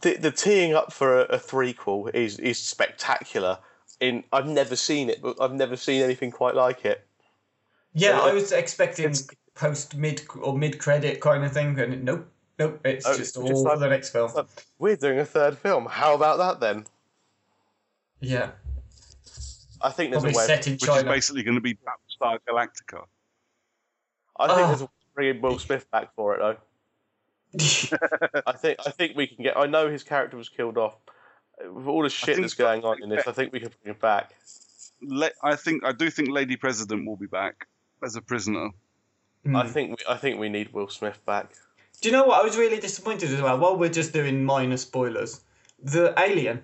S3: the the teeing up for a, a threequel is is spectacular. In I've never seen it, but I've never seen anything quite like it.
S4: Yeah,
S3: So
S4: I was expecting post mid or mid credit kind of thing, and nope, nope, it's
S3: Oh,
S4: just
S3: just
S4: all
S3: like-
S4: the next film.
S3: But We're doing a third film. How about that then?
S4: Yeah,
S3: I think there's
S4: probably
S3: a way.
S4: set in
S5: which is basically going to be Battlestar Galactica.
S3: I think
S4: Ah.
S3: there's a way of bringing Will Smith back for it though. I think I think we can get. I know his character was killed off. With all the shit that's going on in this, I think we can bring him back.
S5: Le- I think I do think Lady President will be back as a prisoner.
S4: Hmm.
S3: I think we, I think we need Will Smith back.
S4: Do you know what? I was really disappointed as well. While we're just doing minor spoilers, the alien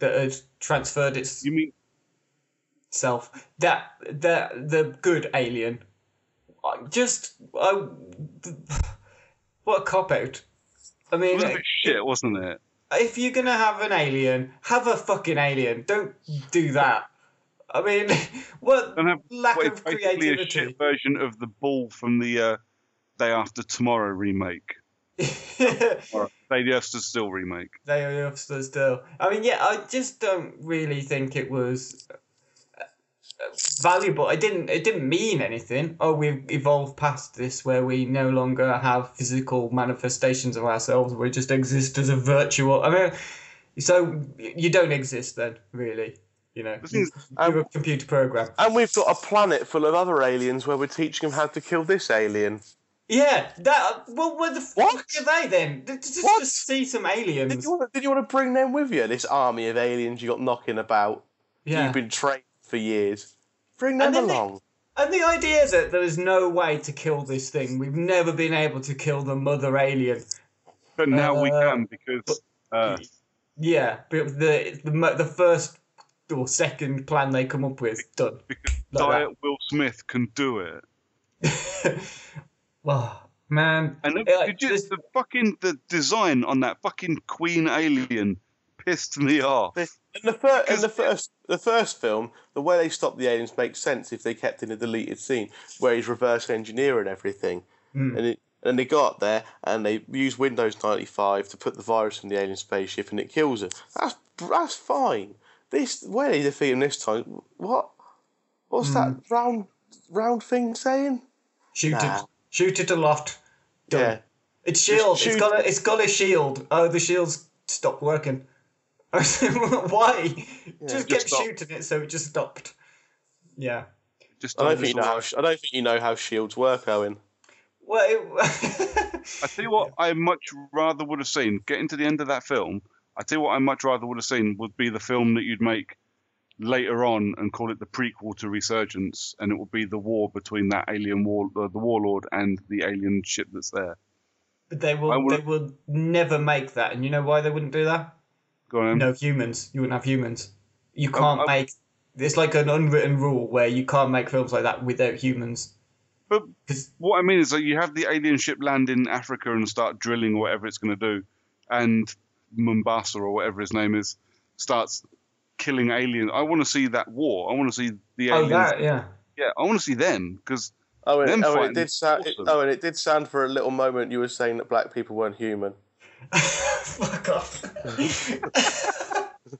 S4: that had transferred
S5: You mean
S4: itself, that the the good alien, I just I, what a cop out. I
S5: it
S4: mean,
S5: was a bit shit, wasn't it?
S4: if you're gonna have an alien, have a fucking alien. Don't do that. I mean, what
S5: have
S4: lack
S5: what
S4: of
S5: basically a
S4: creativity.
S5: shit version of the Ball from the uh, Day After Tomorrow remake. Or Day After Still remake.
S4: they are officer still. I mean, yeah, I just don't really think it was valuable. It didn't. It didn't mean anything. Oh, we've evolved past this, where we no longer have physical manifestations of ourselves. We just exist as a virtual. I mean, so you don't exist then, really. You know,
S5: is,
S4: you're a um, computer program.
S3: And we've got a planet full of other aliens where we're teaching them how to kill this alien.
S4: Yeah, that. Well, where the
S3: What?
S4: fuck are they then? Just,
S3: What?
S4: just see some
S3: Did
S4: aliens.
S3: you, want to, did you want to bring them with you? This army of aliens you got knocking about.
S4: Yeah.
S3: You've been trained for years. Bring
S4: And
S3: them
S4: then they-
S3: along.
S4: And the idea is that there is no way to kill this thing. We've never been able to kill the mother alien.
S5: but now we
S4: Uh,
S5: can because uh,
S4: Yeah, but the the the first or second plan they come up with done.
S5: because
S4: Like
S5: Diet Will Smith can do it.
S4: oh man,
S5: And it,
S4: Yeah,
S5: it just,
S4: this-
S5: the fucking the design on that fucking Queen alien pissed me off.
S3: In the, fir- in
S5: Because-
S3: the first, the first film, the way they stopped the aliens makes sense if they kept in a deleted scene where he's reverse engineering everything,
S4: Hmm.
S3: and it, and they got there and they used Windows ninety five to put the virus in the alien spaceship and it kills it. That's that's fine. This where they defeat him this time. What? What's
S4: Hmm.
S3: that round round thing saying?
S4: shoot
S3: Nah.
S4: it, shoot it aloft. Done.
S3: Yeah.
S4: It's shield. It's got a,
S3: it.
S4: it's got a shield. Oh, the shield's stopped working. I was like, why? just
S3: just
S4: kept
S3: stop.
S4: shooting it, so it just stopped. Yeah.
S5: Just
S3: I don't think you know how. I don't think you know how shields work, Owen.
S4: Well, it,
S5: I tell you what, I much rather would have seen. Getting to the end of that film, I tell you what, I much rather would have seen would be the film that you'd make later on and call it the prequel to Resurgence, and it would be the war between that alien war, uh, the warlord, and the alien ship that's there.
S4: But they will.
S5: would-
S4: They will never make that, and you know why they wouldn't do that?
S5: Go on.
S4: No humans. You wouldn't have humans. You can't
S5: um,
S4: make. It's like an unwritten rule where you can't make films like that without humans.
S5: But
S4: 'Cause-
S5: what I mean is that you have the alien ship land in Africa and start drilling or whatever it's going to do, and Mombasa or whatever his name is starts killing aliens. I want to see that war. I want to see the aliens.
S4: Oh,
S5: aliens.
S4: that yeah.
S5: Yeah, I want to see them because
S3: Oh, and,
S5: Them
S3: oh, and it did sound.
S5: awesome.
S3: It, oh, and it did sound for a little moment. You were saying that black people weren't human.
S4: Fuck off.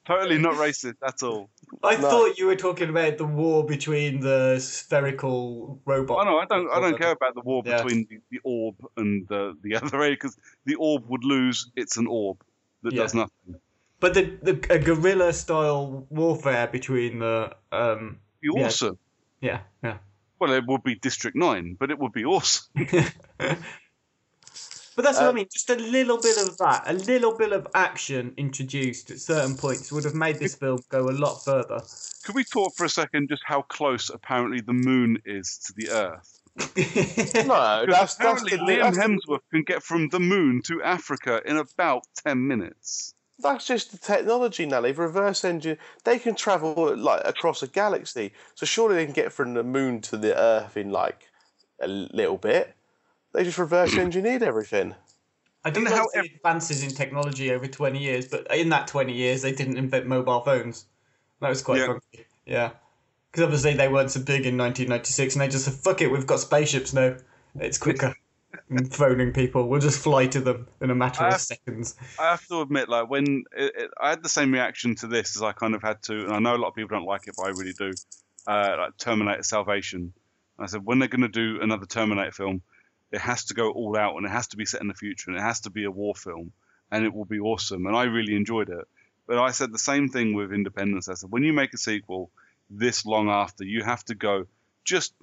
S5: totally not racist at all.
S4: I
S3: No.
S4: thought you were talking about the war between the spherical robot.
S5: Oh no, I don't. I don't care about the war
S4: Yeah.
S5: between the, the orb and the the other alien because the orb would lose. It's an orb that
S4: Yeah.
S5: does nothing.
S4: But the the a guerrilla style warfare between the um
S5: Be
S4: Yeah.
S5: awesome.
S4: yeah yeah.
S5: Well, it would be District Nine, but it would be awesome.
S4: But that's what
S3: Uh,
S4: I mean. Just a little bit of that, a little bit of action introduced at certain points would have made this film go a lot further.
S5: Could we talk for a second just how close apparently the moon is to the Earth?
S3: No,
S5: Because
S3: that's that's
S5: apparently
S3: the,
S5: Liam
S3: that's, the-
S5: Hemsworth can get from the moon to Africa in about ten minutes.
S3: that's just the technology now. They've reverse engine. They can travel like across a galaxy. So surely they can get from the moon to the Earth in like a little bit. They just reverse engineered everything.
S4: I do
S5: And
S4: like
S5: how
S4: the advances in technology over 20 years, but in that 20 years, they didn't invent mobile phones. That was quite
S5: Yeah.
S4: funky. Yeah. Because obviously they weren't so big in 1996, and they just said, fuck it, we've got spaceships now. It's quicker than phoning people. We'll just fly to them in a matter
S5: I-
S4: of seconds.
S5: I have to admit, like when it, it, I had the same reaction to this as I kind of had to, and I know a lot of people don't like it, but I really do. Uh, like Terminator Salvation. I said when they're going to do another Terminator film, it has to go all out and it has to be set in the future and it has to be a war film and it will be awesome. And I really enjoyed it. But I said the same thing with Independence. I said when you make a sequel this long after, you have to go just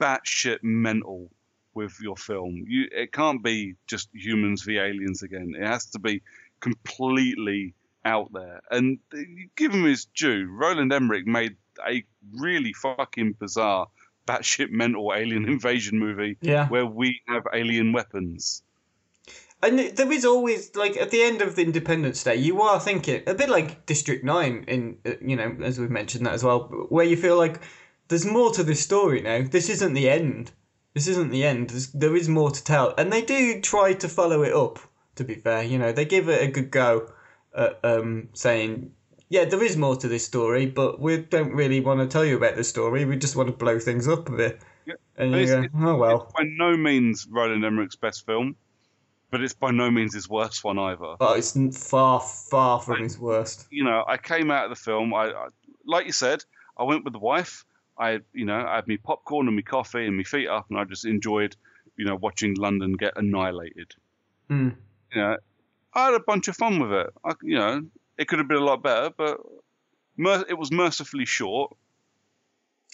S5: batshit mental with your film. You it can't be just humans v aliens again. It has to be completely out there. And give him his due. Roland Emmerich made a really fucking bizarre, batshit mental alien invasion movie
S4: Yeah.
S5: where we have alien weapons.
S4: And there is always like at the end of the Independence Day, you are thinking a bit like District Nine in uh, you know as we've mentioned that as well, where you feel like there's more to this story now. This isn't the end. This isn't the end. There's, there is more to tell, and they do try to follow it up. To be fair, you know they give it a good go, at, um, saying yeah there is more to this story, but we don't really want to tell you about the story. We just want to blow things up a bit.
S5: Yeah.
S4: And you go, oh well.
S5: It's by no means Roland Emmerich's best film, but it's by no means his worst one either.
S4: But it's far, far from his worst.
S5: you know, I came out of the film. I, I like you said, I went with the wife. I, you know, I had me popcorn and me coffee and me feet up, and I just enjoyed, you know, watching London get annihilated.
S4: Hmm.
S5: You know, I had a bunch of fun with it. I, you know, it could have been a lot better, but mer- it was mercifully short.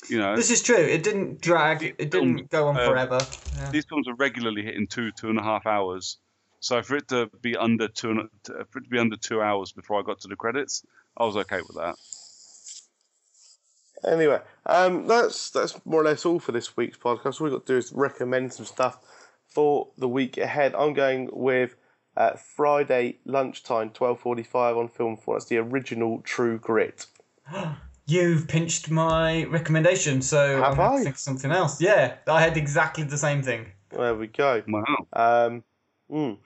S5: You know,
S4: This is true. It didn't drag. It didn't go on
S5: um,
S4: forever. Yeah.
S5: these films are regularly hitting two, two and a half hours. So for it to be under two, and- for it to be under two hours before I got to the credits, I was okay with that.
S3: Anyway, um, that's that's more or less all for this week's podcast. All we've got to do is recommend some stuff for the week ahead. I'm going with uh, Friday lunchtime, twelve forty-five on Film Four. That's the original True Grit.
S4: You've pinched my recommendation, so
S3: Have
S4: I'm
S3: I?
S4: think of something else. Yeah, I had exactly the same thing.
S3: There we go.
S5: Wow.
S3: Um, mm.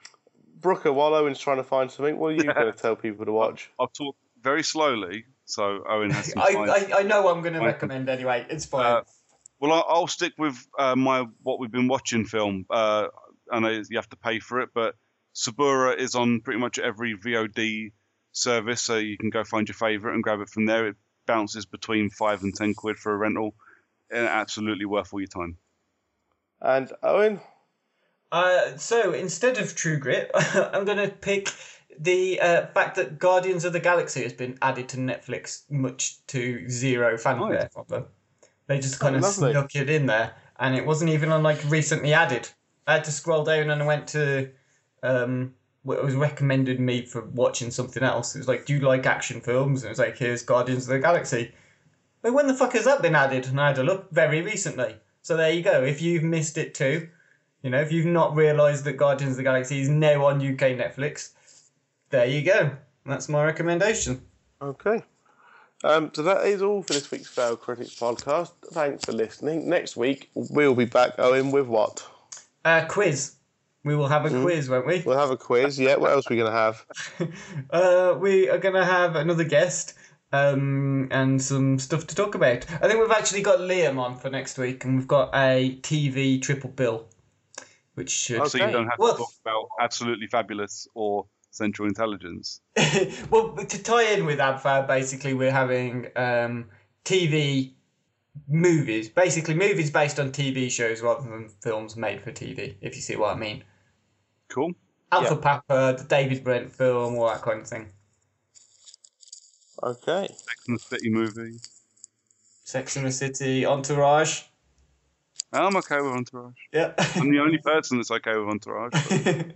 S3: Brooker, while Owen's trying to find something, what are you going to tell people to watch?
S5: I'll talk very slowly, so Owen has some
S4: I. I, I know I'm going to recommend anyway. It's fine.
S5: Uh, well, I'll, I'll stick with uh, my what we've been watching film. Uh, I know you have to pay for it, but Suburra is on pretty much every VOD service, so you can go find your favourite and grab it from there. It bounces between five and ten quid for a rental, and absolutely worth all your time.
S3: And Owen,
S4: Uh, so instead of True Grit, I'm going to pick the uh, fact that Guardians of the Galaxy has been added to Netflix, much to zero fanfare
S5: Nice.
S4: from them. They just kind
S3: Oh,
S4: of
S3: lovely.
S4: snuck it in there, and it wasn't even on like recently added. I had to scroll down and I went to um, what was recommended me for watching something else. It was like, "Do you like action films?" And it was like, "Here's Guardians of the Galaxy." But when the fuck has that been added? And I had a look very recently. So there you go. If you've missed it too, you know, if you've not realised that Guardians of the Galaxy is now on UK Netflix, there you go. That's my recommendation.
S3: okay. Um, so that is all for this week's Fail Critics podcast. Thanks for listening. Next week we'll be back, Owen, with what?
S4: Uh, quiz. We will have a quiz, won't we?
S3: We'll have a quiz. Yeah. What else are we going to have?
S4: Uh, we are going to have another guest um, and some stuff to talk about. I think we've actually got Liam on for next week, and we've got a TV triple bill, which should.
S5: So you don't have
S4: Well-
S5: to talk about absolutely fabulous or Central Intelligence.
S4: well, to tie in with AbFab, basically, we're having um, TV movies, basically movies based on TV shows rather than films made for TV, if you see what I mean.
S5: Cool.
S4: Alpha Papa, the David Brent film, all that kind of thing.
S3: Okay.
S5: Sex and the City movie.
S4: Sex in the City, Entourage.
S5: Oh, I'm okay with Entourage.
S6: Yeah.
S5: I'm the only person that's okay with Entourage.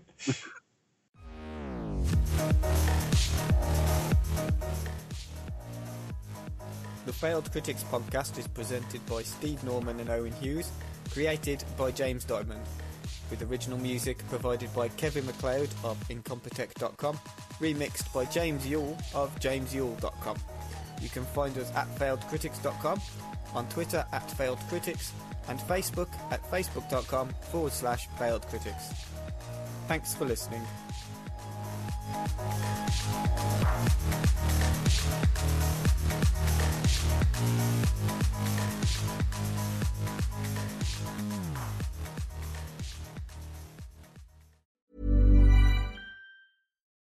S4: The Failed Critics podcast is presented by Steve Norman and Owen Hughes, created by James Diamond, with original music provided by Kevin MacLeod of Incompetech.com, remixed by James Yule of JamesYule.com. You can find us at FailedCritics.com, on Twitter at FailedCritics, and Facebook at Facebook.com forward slash Failed Critics. Thanks for listening.